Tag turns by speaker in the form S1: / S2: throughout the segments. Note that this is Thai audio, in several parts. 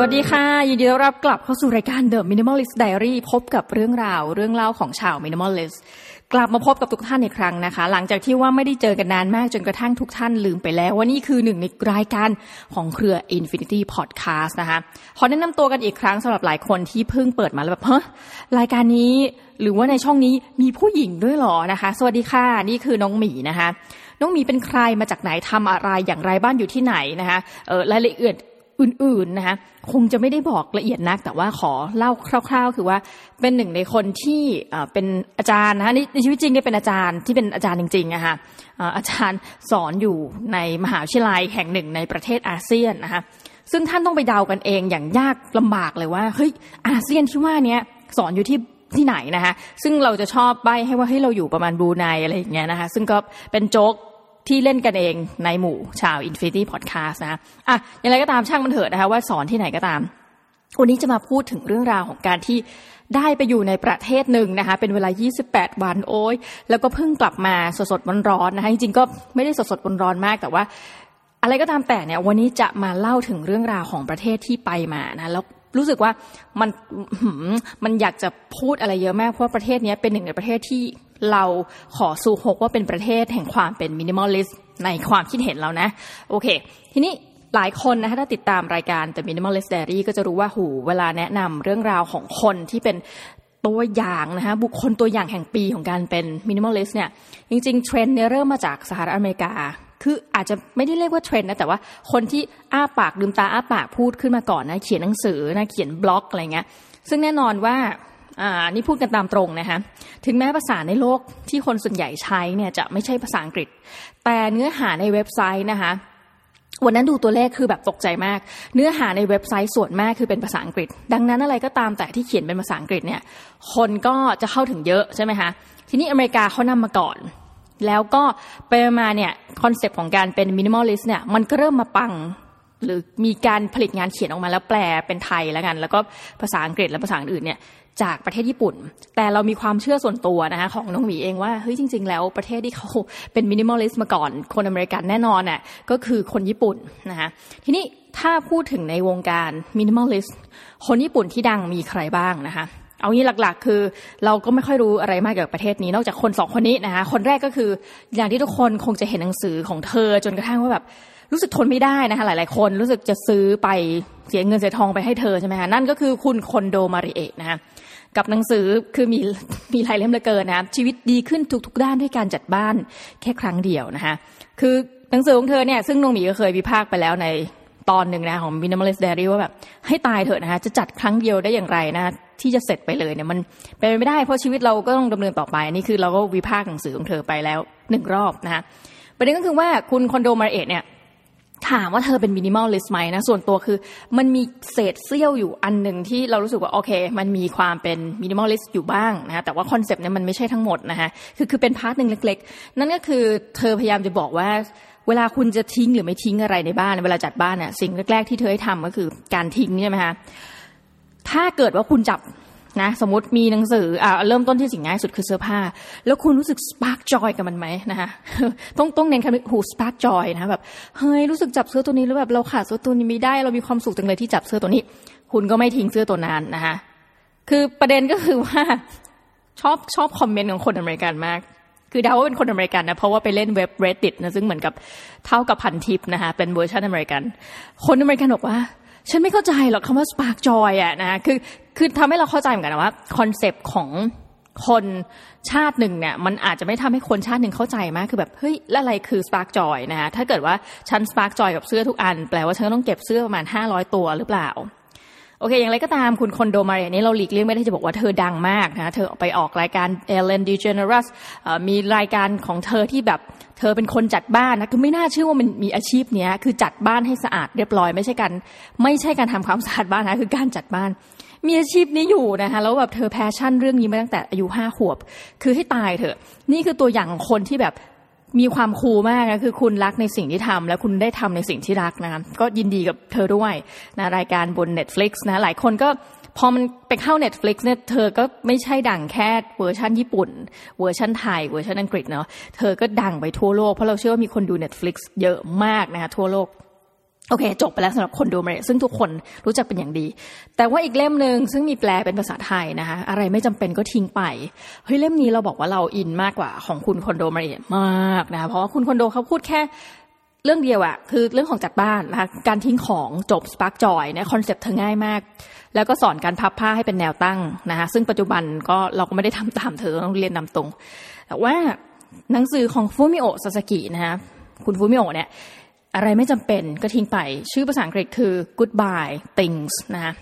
S1: วัสดีค่ะ ยินดีต้อนรับกลับเข้าสู่รายการ The Minimalist Diary พบกับเรื่องราวเรื่องเล่าของชาว Minimalist กลับมาพบกับทุกท่านอีกครั้งนะคะ หลังจากที่ว่าไม่ได้เจอกันนานมากจนกระทั่งทุกท่านลืมไปแล้ว ว่านี่คือหนึ่งในรายการของเครือ Infinity Podcast นะคะขอแนะนำตัวกันอีกครั้งสำหรับหลายคนที่เพิ่งเปิดมาแล้วแบบเฮ้รายการนี้หรือว่าในช่องนี้มีผู้หญิงด้วยหรอนะคะ สวัสดีค่ะนี่คือน้องหมีนะคะน้องหมีเป็นใครมาจากไหนทำอะไรอย่างไรบ้านอยู่ที่ไหนนะคะเออรายละเอียด อื่นๆนะคะคงจะไม่ได้บอกละเอียดนัก แต่ว่าขอเล่าคร่าว ๆ คือว่าเป็นหนึ่งในคนที่เป็นอาจารย์นะคะในชีวิตจริงเนี่ยเป็นอาจารย์ที่เป็นอาจารย์จริงๆนะคะอาจารย์สอนอยู่ในมหาวิทยาลัยแห่งหนึ่งในประเทศอาเซียนนะคะซึ่งท่านต้องไปเดากันเองอย่างยากลำบากเลยว่าเฮ้ยอาเซียนที่ว่านี้สอนอยู่ที่ที่ไหนนะคะซึ่งเราจะชอบใบให้ว่าให้เราอยู่ประมาณบูไนอะไรอย่างเงี้ยนะคะซึ่งก็เป็นโจ๊ก ที่เล่นกันเองในหมู่ชาว Infinity Podcast นะอะอย่างไรก็ตามช่างมันเถิดนะคะว่าสอนที่ไหนก็ตาม วันนี้จะมาพูดถึงเรื่องราวของการที่ได้ไปอยู่ในประเทศหนึ่งนะคะเป็นเวลา 28 วันโอ้ยแล้วก็เพิ่งกลับมาสดสดร้อนๆนะคะจริงๆก็ไม่ได้สดสดร้อนๆมากแต่ว่า อะไรก็ตามแต่เนี่ยวันนี้จะมาเล่าถึงเรื่องราวของประเทศที่ไปมานะแล้วรู้สึกว่ามันมันอยากจะพูดอะไรเยอะมากเพราะประเทศนี้เป็นหนึ่งในประเทศที่ เราขอสู่หกว่าเป็นประเทศแห่งความเป็น minimalist ในความคิดเห็นเรานะ โอเค ทีนี้หลายคนนะคะถ้าติดตามรายการ The Minimalist Diary ก็จะรู้ว่าหูเวลาแนะนำเรื่องราวของคนที่เป็นตัวอย่างนะคะบุคคลตัวอย่างแห่งปีของการเป็น minimalist เนี่ยจริงๆเทรนด์เนี่ยเริ่มมาจากสหรัฐอเมริกา คืออาจจะไม่ได้เรียกว่าเทรนด์นะแต่ว่าคนที่อ้าปากลืมตาอ้าปากพูดขึ้นมาก่อนนะเขียนหนังสือนะเขียนบล็อกอะไรเงี้ยซึ่งแน่นอนว่า อ่านี่พูดกันตามตรงนะคะถึงแม้ภาษาในโลกที่คนส่วนใหญ่ใช้เนี่ยจะไม่ใช่ภาษาอังกฤษ แต่เนื้อหาในเว็บไซต์นะคะวันนั้นดูตัวเลขคือแบบตกใจมาก เนื้อหาในเว็บไซต์ส่วนมากคือเป็นภาษาอังกฤษ ดังนั้นอะไรก็ตามแต่ที่เขียนเป็นภาษาอังกฤษเนี่ยคนก็จะเข้าถึงเยอะใช่ไหมคะทีนี้อเมริกาเขานำมาก่อน แล้วก็ไปมาเนี่ย concept ของการเป็น minimalist เนี่ยมันก็เริ่มมาปัง หรือมีการผลิตงานเขียนออกมาแล้วแปลเป็นไทยแล้วกัน แล้วก็ภาษาอังกฤษและภาษาอื่นเนี่ยจากประเทศญี่ปุ่น แต่เรามีความเชื่อส่วนตัวนะคะของน้องหมีเองว่าเฮ้ยจริง ๆ แล้วประเทศที่เขาเป็น minimalist มาก่อนคนอเมริกันแน่นอนน่ะก็คือคนญี่ปุ่นนะคะทีนี้ถ้าพูดถึงในวงการ minimalist คนญี่ปุ่นที่ดังมีใครบ้างนะคะเอางี้หลักๆ คือเราก็ไม่ค่อยรู้อะไรมากเกี่ยวกับประเทศนี้ นอกจากคนสองคนนี้นะคะคนแรกก็คืออย่างที่ทุกคนคงจะเห็นหนังสือของเธอจนกระทั่งว่าแบบ รู้สึกทนไม่ได้นะคะ หลาย ๆ คนรู้สึกจะซื้อไปเสียเงินเสียทองไปให้เธอใช่ไหมคะนั่นก็คือคุณคอนโดมาริเอะนะคะกับหนังสือคือมีมีหลายเล่มเหลือเกินนะชีวิตดีขึ้นทุก ๆ ด้านด้วยการจัดบ้านแค่ครั้งเดียวนะคะคือหนังสือของเธอเนี่ยซึ่งนงหมีก็เคยวิพากษ์ไปแล้วในตอนหนึ่งนะของ Minimalist Diary ว่าแบบให้ตายเถอะนะคะจะจัดครั้งเดียวได้อย่างไรนะที่จะเสร็จไปเลยเนี่ยมันเป็นไม่ได้เพราะชีวิตเราก็ต้องดำเนินต่อไปนี่คือเราก็วิพากษ์หนังสือของเธอไปแล้วหนึ่งรอบนะคะประเด็นก็คือว่าคุณคอนโดมาริเอะเนี่ย ถามว่าเธอเป็น minimalist ไหมนะส่วนตัวคือ มันมีเศษเสี้ยวอยู่อันหนึ่งที่เรารู้สึกว่าโอเค มันมีความเป็น minimalist อยู่บ้างนะแต่ว่า concept เนี่ยมันไม่ใช่ทั้งหมดนะคะคือคือเป็น part หนึ่งเล็ก ๆ นั่นก็คือเธอพยายามจะบอกว่าเวลาคุณจะทิ้งหรือไม่ทิ้งอะไรในบ้านเวลาจัดบ้านเนี่ยสิ่งแรกๆที่เธอให้ทำก็คือการทิ้งใช่ไหมคะถ้าเกิดว่าคุณจับ นะสมมติมีหนังสืออ่าเริ่มต้นที่สิ่งง่ายสุดคือเสื้อผ้า แล้วคุณรู้สึก spark joy กับมันไหมนะคะต้องต้องเน้นคำนี้หู spark joy นะแบบเฮ้ยรู้สึกจับเสื้อตัวนี้แล้วแบบเราขาดเสื้อตัวนี้ไม่ได้เรามีความสุขจังเลยที่จับเสื้อตัวนี้ คุณก็ไม่ทิ้งเสื้อตัวนั้นนะคะคือประเด็นก็คือว่าชอบชอบคอมเมนต์ของคนอเมริกันมาก คือเดาว่าเป็นคนอเมริกันนะเพราะว่าไปเล่นเว็บ reddit นะซึ่งเหมือนกับเท่ากับพันทิปนะคะเป็นเวอร์ชันอเมริกัน คนอเมริกันบอกว่าฉันไม่เข้าใจหรอกคำว่า spark joy อะนะคือ คือทำให้เราเข้าใจเหมือนกันนะว่า concept ของคนชาติหนึ่งเนี่ยมันอาจจะไม่ทำให้คนชาติหนึ่งเข้าใจมาก คือแบบเฮ้ยแล้วอะไรคือ spark joy นะคะถ้าเกิดว่าฉัน spark joy กับเสื้อทุกอัน แปลว่าฉันต้องเก็บเสื้อประมาณห้าร้อยตัวหรือเปล่า โอเค อย่างไรก็ตามคุณคอนโดมาริเอะนี้เราหลีกเลี่ยงไม่ได้จะบอกว่าเธอดังมากนะเธอไปออกรายการ Ellen DeGeneres มีรายการของเธอที่แบบเธอเป็นคนจัดบ้านนะคือไม่น่าเชื่อว่ามันมีอาชีพเนี้ยคือจัดบ้านให้สะอาดเรียบร้อย ไม่ใช่การไม่ใช่การทำความสะอาดบ้านนะคือการจัดบ้าน มีอาชีพนี้อยู่นะคะแล้วแบบเธอ passion เรื่องนี้มาตั้งแต่อายุห้าขวบ คือให้ตายเถอะ นี่คือตัวอย่างของคนที่แบบมีความ cool มากนะคือคุณรักในสิ่งที่ทำและคุณได้ทำในสิ่งที่รักนะก็ยินดีกับเธอด้วยนะรายการบน Netflix นะหลายคนก็พอมันไปเข้า Netflix เนี่ยเธอก็ไม่ใช่ดังแค่เวอร์ชันญี่ปุ่น เวอร์ชันไทย เวอร์ชันอังกฤษเนาะเธอก็ดังไปทั่วโลกเพราะเราเชื่อว่ามีคนดู Netflix เยอะมากนะคะทั่วโลก โอเค จบไปแล้วสำหรับคอนโดมาริเอะซึ่งทุกคนรู้จักเป็นอย่างดี แต่ว่าอีกเล่มหนึ่งซึ่งมีแปลเป็นภาษาไทยนะคะ อะไรไม่จำเป็นก็ทิ้งไปเฮ้ยเล่มนี้เราบอกว่าเราอินมากกว่าของคุณคอนโดมาริเอะมากนะคะเพราะว่าคุณคอนโดเขาพูดแค่เรื่องเดียวอะคือเรื่องของจัดบ้านนะคะการทิ้งของจบ spark joy เนี่ย concept เธอง่ายมาก แล้วก็สอนการพับผ้าให้เป็นแนวตั้งนะคะซึ่งปัจจุบันก็เราก็ไม่ได้ทำตามเธอต้องเรียนตามตรง แต่ว่าหนังสือของฟูมิโอะซาซากินะคะคุณฟูมิโอะเนี่ย อะไรไม่จำเป็นก็ทิ้งไป ชื่อภาษาอังกฤษคือ goodbye things นะคะ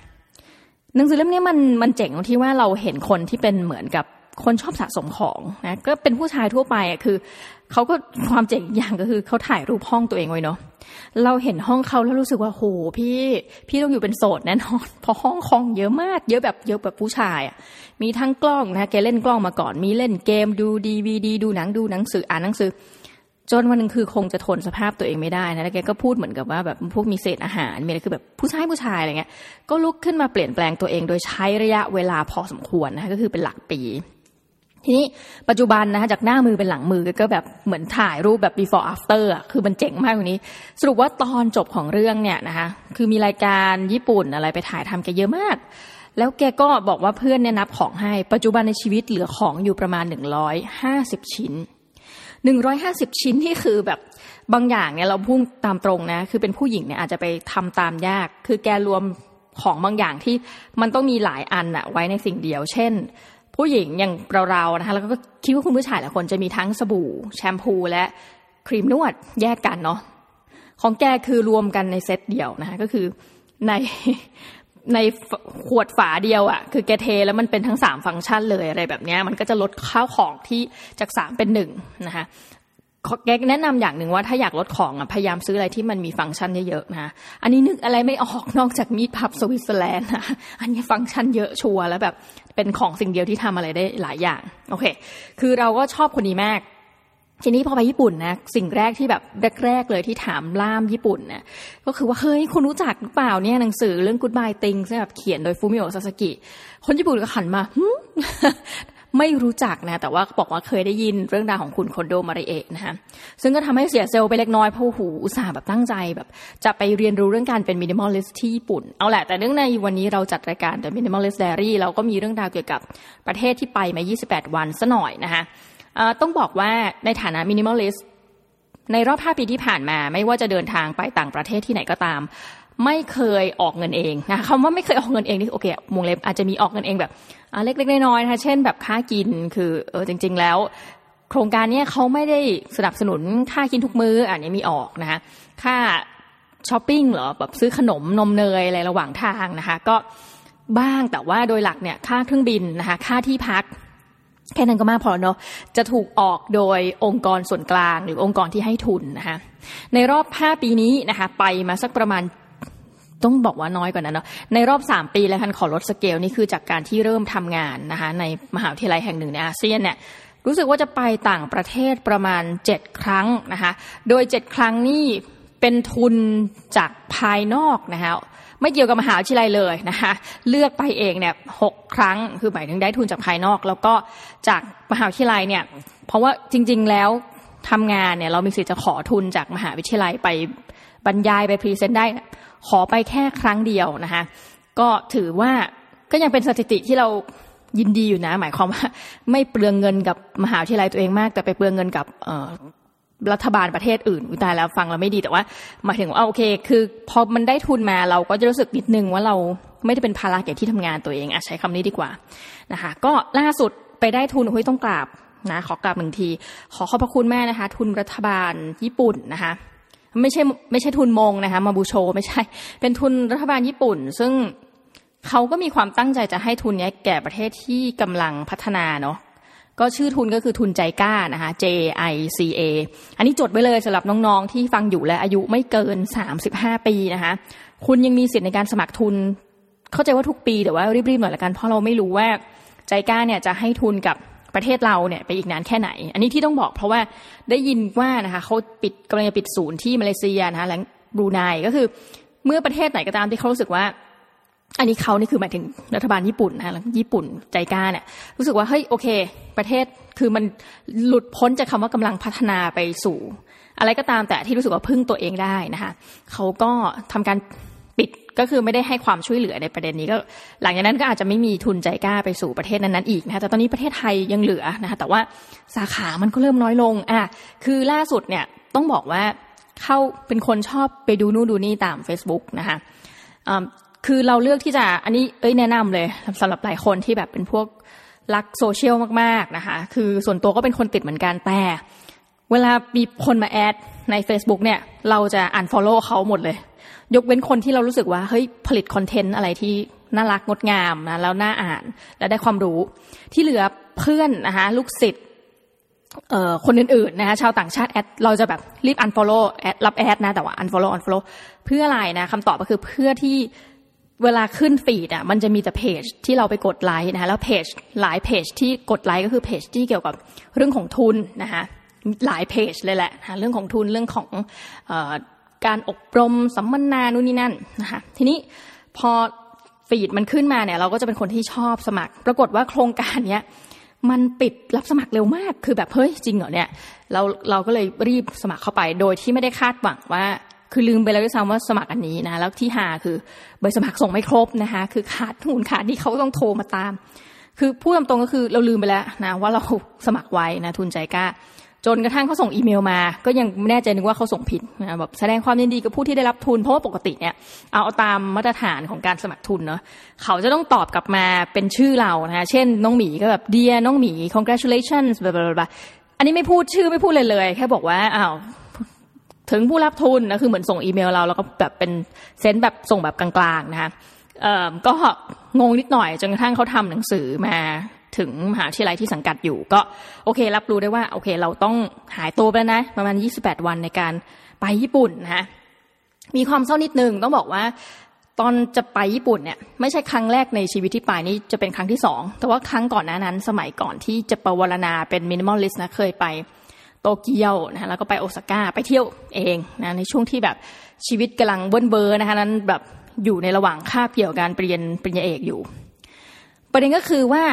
S1: หนังสือเล่มนี้มันมันเจ๋งตรงที่ว่าเราเห็นคนที่เป็นเหมือนกับคนชอบสะสมของนะก็เป็นผู้ชายทั่วไปอะคือเขาก็ความเจ๋งอย่างก็คือเขาถ่ายรูปห้องตัวเองไว้เนาะเราเห็นห้องเขาแล้วรู้สึกว่าโหพี่ พี่ต้องอยู่เป็นโสดแน่นอนเพราะห้องคองเยอะมาก เยอะแบบเยอะแบบผู้ชายอะมีทั้งกล้องนะแกเล่นกล้องมาก่อน มีเล่นเกมดูดีวีดีดูหนังดูหนังสืออ่านหนังสือ จนวันหนึ่งคือคงจะทนสภาพตัวเองไม่ได้นะแล้วแกก็พูดเหมือนกับว่าแบบพวกมีเศษอาหารมีอะไรคือแบบผู้ชายผู้ชายอะไรเงี้ยก็ลุกขึ้นมาเปลี่ยนแปลงตัวเองโดยใช้ระยะเวลาพอสมควรนะคะก็คือเป็นหลักปีทีนี้ปัจจุบันนะคะจากหน้ามือเป็นหลังมือก็แบบเหมือนถ่ายรูปแบบ before after อะคือมันเจ๋งมากกว่านี้ สรุปว่าตอนจบของเรื่องเนี่ยนะคะคือมีรายการญี่ปุ่นอะไรไปถ่ายทำแกเยอะมาก แล้วแกก็บอกว่าเพื่อนเนี่ยนับของให้ ปัจจุบันในชีวิตเหลือของอยู่ประมาณหนึ่งร้อยห้าสิบชิ้น หนึ่งร้อยห้าสิบชิ้นที่คือแบบบางอย่างเนี่ยเราพุ่งตามตรงนะ คือเป็นผู้หญิงเนี่ยอาจจะไปทำตามยาก คือแกรวมของบางอย่างที่มันต้องมีหลายอันอะไว้ในสิ่งเดียว เช่น ผู้หญิงอย่างเราๆนะคะแล้วก็คิดว่าคุณผู้ชายหลายคนจะมีทั้งสบู่ แชมพูและครีมนวดแยกกันเนาะของแกคือรวมกันในเซตเดียวนะคะก็คือใน ในขวดฝาเดียวอะ่ะคือแกเทแล้วมันเป็นทั้งสามฟังก์ชันเลยอะไรแบบนี้มันก็จะลดข้าวของที่จากสามเป็นหนึ่งนะคะแกแนะนำอย่างหนึ่งว่าถ้าอยากลดของอะพยายามซื้ออะไรที่มันมีฟังก์ชันเยอะๆนะอันนี้นึกอะไรไม่ออกนอกจากมีดพับสวิตเซอร์แลนด์นะอันนี้ฟังก์ชันเยอะชัวร์แล้วแบบเป็นของสิ่งเดียวที่ทำอะไรได้หลายอย่างโอเค คือเราก็ชอบคนนี้มาก ทีนี้พอไปญี่ปุ่นนะสิ่งแรกที่แบบแรกๆเลยที่ถามล่ามญี่ปุ่นเนี่ยก็คือว่าเฮ้ยคุณรู้จักหรือเปล่าเนี่ยหนังสือเรื่อง Goodbye Things แบบเขียนโดยฟูมิโอะซาซากิ คนญี่ปุ่นก็หันมาไม่รู้จักนะ แต่ว่าบอกว่าเคยได้ยินเรื่องราวของคุณคอนโดมาริเอะนะคะซึ่งก็ทำให้เสีย self ไปเล็กน้อยเพราะหูอุตส่าห์แบบตั้งใจแบบ จะไปเรียนรู้เรื่องการเป็น minimalist ที่ญี่ปุ่น เอาแหละแต่เรื่องในวันนี้เราจัดรายการ The Minimalist Diary เราก็มีเรื่องราวเกี่ยวกับประเทศที่ไปมา 28 วันซะหน่อยนะคะ ต้องบอกว่าในฐานะ minimalist ในรอบ 5 ปีที่ผ่านมา ไม่ว่าจะเดินทางไปต่างประเทศที่ไหนก็ตาม ไม่เคยออกเงินเองนะคำว่าไม่เคยออกเงินเองนี่โอเควงเล็บอาจจะมีออกเงินเองแบบเล็กๆน้อยๆนะคะเช่นแบบค่ากินคือเออจริง ๆ แล้ว โครงการนี้เขาไม่ได้สนับสนุนค่ากินทุกมื้ออันนี้มีออกนะคะค่าช้อปปิ้งเหรอแบบซื้อขนมนมเนยอะไรระหว่างทางนะคะ ก็บ้างแต่ว่าโดยหลักเนี่ยค่าเครื่องบินนะคะ ค่าที่พัก แค่นั้นก็มากพอเนาะจะถูกออกโดยองค์กรส่วนกลางหรือองค์กรที่ให้ทุนนะคะในรอบ 5 ปีนี้นะคะไปมาสักประมาณต้องบอกว่าน้อยกว่านั้นเนาะในรอบ 3 ปีแล้วคันขอลดสเกลนี่คือจากการที่เริ่มทำงานนะคะในมหาวิทยาลัยแห่งหนึ่งในอาเซียนเนี่ยรู้สึกว่าจะไปต่างประเทศประมาณ 7 ครั้งนะคะโดย 7 ครั้งนี่เป็นทุนจากภายนอกนะคะ ไม่เกี่ยวกับมหาวิทยาลัยเลยนะคะเลือกไปเองเนี่ยหกครั้งคือหมายถึงได้ทุนจากภายนอก แล้วก็จากมหาวิทยาลัยเนี่ยเพราะว่าจริง ๆ แล้วทำงานเนี่ยเรามีสิทธิ์จะขอทุนจากมหาวิทยาลัยไปบรรยายไปพรีเซนต์ได้ ขอไปแค่ครั้งเดียวนะคะก็ถือว่าก็ยังเป็นสถิติที่เรายินดีอยู่นะ หมายความว่า ไม่เปลืองเงินกับมหาวิทยาลัยตัวเองมาก แต่ไปเปลืองเงินกับ รัฐบาลประเทศอื่นอุตายแล้วฟังเราไม่ดีแต่ว่าหมายถึงว่าโอเค คือพอมันได้ทุนมาเราก็จะรู้สึกนิดนึงว่าเราไม่ได้เป็นภาระแก่ที่ทำงานตัวเองอะใช้คำนี้ดีกว่านะคะก็ล่าสุดไปได้ทุนโอ้ยต้องกราบนะขอกราบหนึ่งที ขอขอบพระคุณแม่นะคะ ทุนรัฐบาลญี่ปุ่นนะคะไม่ใช่ไม่ใช่ทุนมงนะคะมาบูโชไม่ใช่ เป็นทุนรัฐบาลญี่ปุ่น ซึ่งเขาก็มีความตั้งใจจะให้ทุนนี้แก่ประเทศที่กำลังพัฒนาเนาะ ก็ชื่อทุนก็คือทุนใจกล้านะคะ J I C A อันนี้จดไว้เลยสำหรับน้องๆ ที่ฟังอยู่และอายุไม่เกิน 35 ปีนะคะ คุณยังมีสิทธิ์ในการสมัครทุน เข้าใจว่าทุกปีแต่ว่ารีบๆหน่อยละกันเพราะเราไม่รู้ว่าใจกล้าเนี่ยจะให้ทุนกับประเทศเราเนี่ยไปอีกนานแค่ไหน อันนี้ที่ต้องบอกเพราะว่าได้ยินว่านะคะเขาปิดกำลังจะปิดศูนย์ที่มาเลเซียนะคะและบรูไนก็คือเมื่อประเทศไหนก็ตามที่เขารู้สึกว่า อันนี้เขานี่คือหมายถึงรัฐบาลญี่ปุ่นนะญี่ปุ่นใจกล้าเนี่ยรู้สึกว่าเฮ้ยโอเค ประเทศคือมันหลุดพ้นจากคาว่ากำลังพัฒนาไปสู่ อะไรก็ตามแต่ที่รู้สึกว่าพึ่งตัวเองได้นะคะเขาก็ทำการปิดก็คือไม่ได้ให้ความช่วยเหลือในประเด็นนี้ก็ หลังจากนั้นก็อาจจะไม่มีทุนใจกล้าไปสู่ประเทศนั้นๆอีกนะคะแต่ตอนนี้ประเทศไทยยังเหลือนะคะแต่ว่าสาขามันก็เริ่มน้อยลงอะคือล่าสุดเนี่ยต้องบอกว่าเข้าเป็นคนชอบไปดูนู่นดูนี่ตาม Facebook นะคะ คือเราเลือกที่จะอันนี้เอ้ยแนะนำเลยสำหรับหลายคนที่แบบเป็นพวกรักโซเชียลมากๆนะคะ คือส่วนตัวก็เป็นคนติดเหมือนกันแต่เวลามีคนมา add ใน Facebook เนี่ย เราจะ unfollow เขาหมดเลย ยกเว้นคนที่เรารู้สึกว่า เฮ้ย ผลิตคอนเทนต์อะไรที่น่ารักงดงามนะแล้วน่าอ่านและได้ความรู้ ที่เหลือเพื่อนนะคะลูกศิษย์คนอื่นๆนะคะชาวต่างชาติ add เราจะแบบรีบ unfollow add รับ add นะแต่ว่า unfollow unfollow เพื่ออะไรนะคำตอบก็คือเพื่อที่ เวลาขึ้นฟีดอะมันจะมีแต่เพจที่เราไปกดไลค์นะคะแล้วเพจหลายเพจที่กดไลค์ก็คือเพจที่เกี่ยวกับเรื่องของทุนนะคะหลายเพจเลยแหละนะเรื่องของทุนเรื่องของอการอบรมสัมมนานู่นนี่นั่นนะคะทีนี้พอฟีดมันขึ้นมาเนี่ย เราก็จะเป็นคนที่ชอบสมัคร ปรากฏว่าโครงการเนี้ยมันปิดรับสมัครเร็วมากคือแบบเฮ้ยจริงเหรอเนี่ยเราเราก็เลยรีบสมัครเข้าไปโดยที่ไม่ได้คาดหวังว่า คือลืมไปแล้วด้วยซ้ำว่าสมัครอันนี้นะแล้วที่หาคือใบสมัครส่งไม่ครบนะคะ คือขาดทุนขาดที่เขาต้องโทรมาตาม คือพูดตรงก็คือเราลืมไปแล้วนะว่าเราสมัครไว้นะทุนใจกล้า จนกระทั่งเขาส่งอีเมลมา ก็ยังไม่แน่ใจนึกว่าเขาส่งผิดนะแบบแสดงความยินดีกับผู้ที่ได้รับทุนเพราะว่าปกติเนี่ยเอาตามมาตรฐานของการสมัครทุนเนาะเขาจะต้องตอบกลับมาเป็นชื่อเรานะเช่นน้องหมีก็แบบเดียน้องหมี congratulations แบบแบบอันนี้ไม่พูดชื่อไม่พูดเลยเลย แค่บอกว่าอ้าว ถึงผู้รับทุนนะคือเหมือนส่งอีเมลเรา แล้วก็แบบเป็น sent แบบส่งแบบกลางๆนะคะก็งงนิดหน่อยจนกระทั่งเขาทำหนังสือมาถึงมหาวิทยาลัยที่สังกัดอยู่ ก็โอเค รับรู้ได้ว่า โอเค เราต้องหายตัวไปนะ ประมาณ 28 วันในการไปญี่ปุ่นนะมีความเศร้านิดนึงต้องบอกว่า ตอนจะไปญี่ปุ่นเนี่ยไม่ใช่ครั้งแรกในชีวิตที่ไปนี่จะเป็นครั้งที่สองแต่ว่าครั้งก่อนหน้านั้น สมัยก่อนที่จะปวารณาเป็น minimalist นะเคยไป โตเกียวนะแล้วก็ไปโอซาก้าไปเที่ยวเองนะในช่วงที่แบบชีวิตกำลังเบิ้ลเบอร์นะคะนั้นแบบอยู่ในระหว่างคาบเกี่ยวการปริญญาปริญญาเอกอยู่ ประเด็นก็คือว่า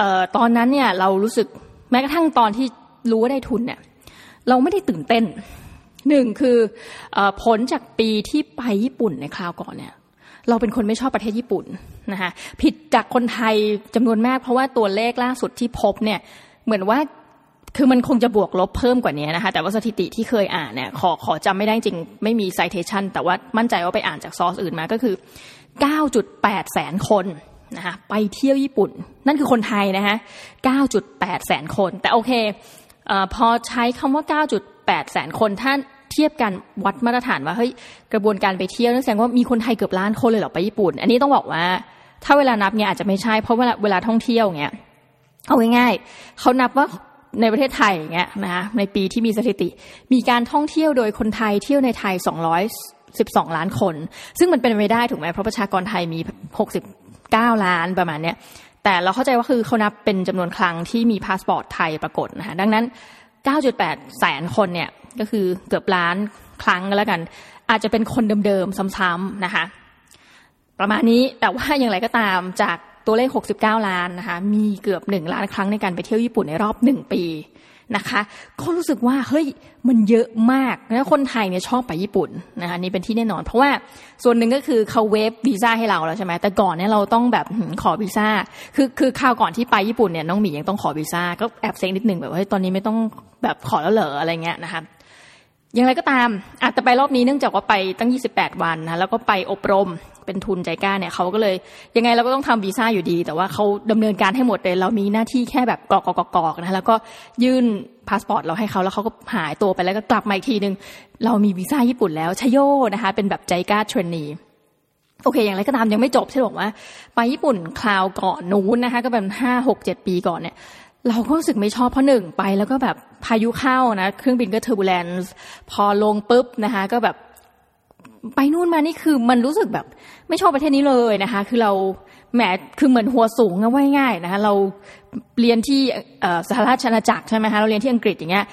S1: ออตอนนั้นเนี่ยเรารู้สึกแม้กระทั่งตอนที่รู้ว่าได้ทุนเนี่ยเราไม่ได้ตื่นเต้นหนึ่งคือผลจากปีที่ไปญี่ปุ่นในคราวก่อนเนี่ยเราเป็นคนไม่ชอบประเทศญี่ปุ่นนะคะผิดจากคนไทยจำนวนมากเพราะว่าตัวเลขล่าสุดที่พบเนี่ยเหมือนว่า คือมันคงจะบวกลบเพิ่มกว่านี้นะคะ แต่ว่าสถิติที่เคยอ่านเนี่ยขอขอจำไม่ได้จริง ไม่มี citation แต่ว่ามั่นใจว่าไปอ่านจากซอสอื่นมาก็คือ 9.8 แสนคนนะคะไปเที่ยวญี่ปุ่น นั่นคือคนไทยนะคะ9.8 แสนคน แต่โอเคอพอใช้คำว่า 9.8 แสนคนถ้านเทียบกันวัดมาตรฐานว่าเฮ้ยกระบวนการไปเที่ยวนั่นแสดงว่ามีคนไทยเกือบล้านคนเลยเหรอไปญี่ปุ่น อันนี้ต้องบอกว่า ถ้าเวลานับเนี่ยอาจจะไม่ใช่เพราะเวลาเวลาท่องเที่ยวเนี่ยเอาง่ายๆเขานับว่า ในประเทศไทยอย่างเงี้ยนะคะในปีที่มีสถิติ มีการท่องเที่ยวโดยคนไทยเที่ยวในไทย 212 ล้านคน ซึ่งมันเป็นไปได้ถูกไหมเพราะประชากรไทยมี 69 ล้านประมาณเนี้ยแต่เราเข้าใจว่าคือเขานับเป็นจำนวนครั้งที่มีพาสปอร์ตไทยปรากฏนะคะดังนั้น 9.8 แสนคนเนี่ยก็คือเกือบล้านครั้งแล้วกัน อาจจะเป็นคนเดิมๆซ้ำๆนะคะประมาณนี้แต่ว่าอย่างไรก็ตามจาก ตัวเลข 69 ล้านนะคะ มีเกือบหนึ่งล้านครั้งในการไปเที่ยวญี่ปุ่นในรอบหนึ่งปีนะคะ ก็รู้สึกว่าเฮ้ยมันเยอะมากแล้วคนไทยเนี่ยชอบไปญี่ปุ่นนะคะนี่เป็นที่แน่นอน เพราะว่าส่วนหนึ่งก็คือเขาเวฟวีซ่าให้เราแล้วใช่ไหมแต่ก่อนเนี่ยเราต้องแบบขอวีซ่าคือคือข่าวก่อนที่ไปญี่ปุ่นเนี่ยน้องหมียังต้องขอวีซ่าก็แอบเซ็งนิดนึงแบบว่าตอนนี้ไม่ต้องแบบขอแล้วเหรออะไรเงี้ยนะคะอย่างไรก็ตามอาจจะไปรอบนี้เนื่องจากว่าไปตั้ง 28 วันนะแล้วก็ไปอบรม เป็นทุน JICA เนี่ยเขาก็เลย ยังไงเราก็ต้องทำวีซ่าอยู่ดี แต่ว่าเขาดำเนินการให้หมดเลย เรามีหน้าที่แค่แบบกรอกกรอกนะแล้วก็ยื่นพาสปอร์ตเราให้เขาแล้วเขาก็หายตัวไปแล้วก็กลับมาอีกทีหนึ่งเรามีวีซ่าญี่ปุ่นแล้วไชโยนะคะ เป็นแบบ JICA trainee โอเค อย่างไรก็ตามยังไม่จบใช่บอกว่า ไปญี่ปุ่นคราวก่อนนู้นนะคะ ก็เป็นห้าหกเจ็ดปีก่อนเนี่ยเราก็รู้สึกไม่ชอบเพราะหนึ่งไปแล้วก็แบบพายุเข้านะ เครื่องบินก็เทอร์บูเลนซ์พอลงปุ๊บนะคะ ก็แบบ ไปนู่นมานี่คือมันรู้สึกแบบ ไม่ชอบประเทศนี้เลยนะคะ คือเราแหมคือเหมือนหัวสูงนะว่าง่ายนะคะเราเรียนที่สหราชอาณาจักรใช่ไหมคะเราเรียนที่อังกฤษอย่างเงี้ย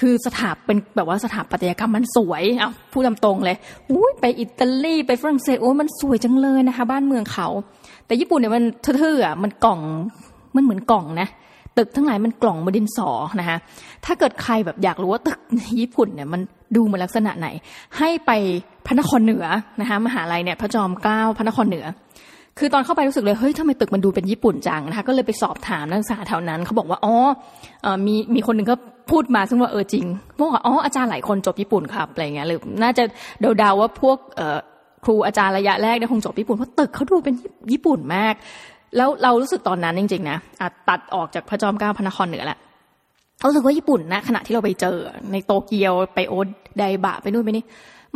S1: คือสถาเป็นแบบว่าสถาปัตยกรรมมันสวยเอาพูดตามตรงเลยอุ้ยไปอิตาลีไปฝรั่งเศสโอ้มันสวยจังเลยนะคะ บ้านเมืองเขา แต่ญี่ปุ่นเนี่ยมันเท่อะมันกล่องมันเหมือนกล่องนะตึกทั้งหลายมันกล่องบดินสอนะคะถ้าเกิดใครแบบอยากรู้ว่าตึกญี่ปุ่นเนี่ยมัน ดูมาลักษณะไหน ให้ไปพระนครเหนือนะคะมหาลัยเนี่ยพระจอมเกล้าพระนครเหนือ คือตอนเข้าไปรู้สึกเลยเฮ้ยทำไมตึกมันดูเป็นญี่ปุ่นจังนะคะก็เลยไปสอบถามนักศึกษาแถวนั้นเขาบอกว่าอ๋อมีมีคนหนึ่งก็พูดมาซึ่งว่าเออจริงบอกว่าอ๋ออาจารย์หลายคนจบญี่ปุ่นครับอะไรเงี้ยหรือน่าจะเดาๆว่าพวกครูอาจารย์ระยะแรกเนี่ยคงจบญี่ปุ่นเพราะตึกเขาดูเป็นญี่ปุ่นมาก แล้วเรารู้สึกตอนนั้นจริงๆนะตัดออกจากพระจอมเกล้าพระนครเหนือแหละ เราสึกว่าญี่ปุ่นนะขณะที่เราไปเจอในโตเกียวไปโอไดบะไปนู่นไปนี่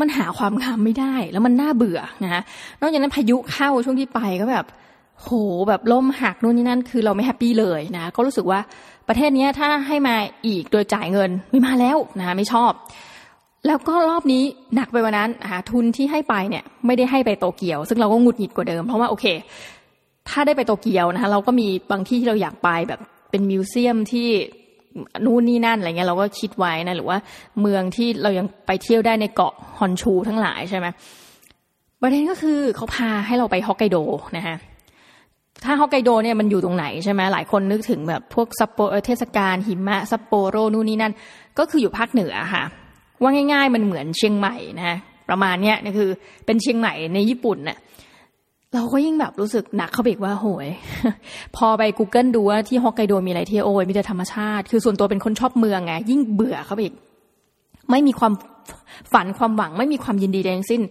S1: มันหาความงามไม่ได้ แล้วมันน่าเบื่อนะนอกจากนั้นพายุเข้าช่วงที่ไปก็แบบ โหแบบล่มหักนู่นนี่นั่นคือเราไม่แฮปปี้เลยนะก็รู้สึกว่าประเทศนี้ถ้าให้มาอีกโดยจ่ายเงินไม่มาแล้วนะไม่ชอบ แล้วก็รอบนี้หนักไปกว่านั้นหาทุนที่ให้ไปเนี่ยไม่ได้ให้ไปโตเกียว ซึ่งเราก็หงุดหงิดกว่าเดิมเพราะว่าโอเค ถ้าได้ไปโตเกียวนะคะเราก็มีบางที่ที่เราอยากไปแบบเป็นมิวเซียมที่ นู่นนี่นั่นอะไรเงี้ยเราก็คิดไว้นะ หรือว่าเมืองที่เรายังไปเที่ยวได้ในเกาะฮอนชูทั้งหลายใช่ไหมประเด็นก็คือเขาพาให้เราไปฮอกไกโดนะฮะถ้าฮอกไกโดเนี่ยมันอยู่ตรงไหนใช่ไหมหลายคนนึกถึงแบบพวกซัปโปเทศกาลหิมะซัปโปโรนู่นนี่นั่น ก็คืออยู่ภาคเหนือค่ะ ว่าง่าย ๆ มันเหมือนเชียงใหม่นะฮะประมาณเนี้ยนี่คือเป็นเชียงใหม่ในญี่ปุ่นเน่ะ เราก็ยิ่งแบบรู้สึกหนักเข้าไปอีกว่าโหย พอไป Google ดูว่าที่ฮอกไกโดมีอะไรเที่ยวโอ้ยมีแต่ธรรมชาติ คือส่วนตัวเป็นคนชอบเมืองไงยิ่งเบื่อเข้าไปอีก ไม่มีความฝันความหวังไม่มีความยินดีใดทั้งสิ้น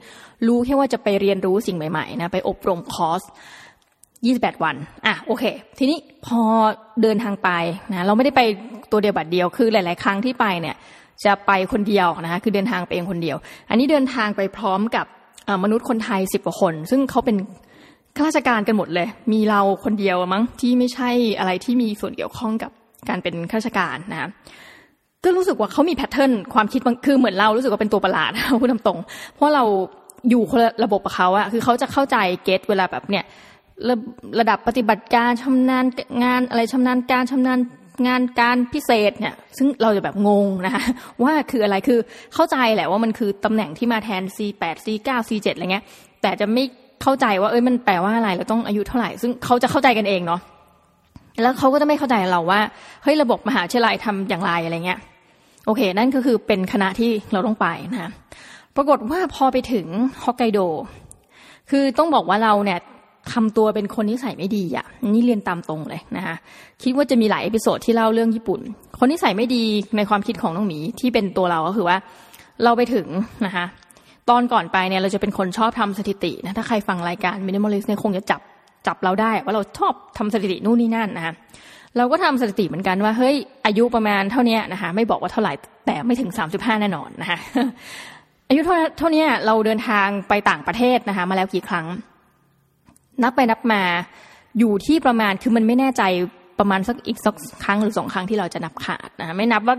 S1: รู้แค่ว่าจะไปเรียนรู้สิ่งใหม่ๆนะไปอบรมคอร์ส28วัน อะ โอเค ทีนี้พอเดินทางไปนะ เราไม่ได้ไปตัวเดียวบัดเดียว คือหลาย ๆ ครั้งที่ไปเนี่ย จะไปคนเดียวนะคะ คือเดินทางไปเองคนเดียว อันนี้เดินทางไปพร้อมกับมนุษย์คนไทยสิบกว่าคน ซึ่งเขาเป็น ข้าราชการกันหมดเลย มีเราคนเดียวมั้งที่ไม่ใช่อะไรที่มีส่วนเกี่ยวข้องกับการเป็นข้าราชการนะก็รู้สึกว่าเขามีแพทเทิร์นความคิดคือเหมือนเรารู้สึกว่าเป็นตัวประหลาดพูดตรงๆเพราะเราอยู่คนละระบบกับเขาอะคือเขาจะเข้าใจเก็ตเวลาแบบเนี่ยระระดับปฏิบัติการชำนาญงานอะไรชำนาญการชำนาญงานการพิเศษเนี่ย ซึ่งเราจะแบบงงนะคะว่าคืออะไรคือเข้าใจแหละว่ามันคือตำแหน่งที่มาแทน C8 C9 C7 อะไรเงี้ย แต่จะไม่ เข้าใจว่าเอ้ยมันแปลว่าอะไรเราต้องอายุเท่าไหร่ ซึ่งเขาจะเข้าใจกันเองเนาะแล้วเขาก็จะไม่เข้าใจเราว่าเฮ้ยระบบมหาวิทยาลัยทำอย่างไรอะไรเงี้ย โอเค นั่นก็คือเป็นคณะที่เราต้องไปนะปรากฏว่าพอไปถึงฮอกไกโด คือต้องบอกว่าเราเนี่ยทำตัวเป็นคนนิสัยไม่ดีอะนี่เรียนตามตรงเลยนะคะคิดว่าจะมีหลาย episode ที่เล่าเรื่องญี่ปุ่น คนนิสัยไม่ดีในความคิดของน้องหมีที่เป็นตัวเราก็คือว่า เราไปถึงนะคะ ตอนก่อนไปเนี่ยเราจะเป็นคนชอบทำสถิตินะถ้าใครฟังรายการ minimalist เนี่ยคงจะจับจับเราได้ ว่าเราชอบทำสถิตินู่นนี่นั่นนะคะเราก็ทำสถิติเหมือนกันว่าเฮ้ยอายุประมาณเท่านี้นะคะไม่บอกว่าเท่าไหร่แต่ไม่ถึงสามสิบห้าแน่นอนนะคะอายุเท่าเท่านี้เราเดินทางไปต่างประเทศนะคะมาแล้วกี่ครั้ง นับไปนับมาอยู่ที่ประมาณคือมันไม่แน่ใจประมาณสักอีกสักครั้งหรือสองครั้งที่เราจะนับขาดนะไม่นับว่า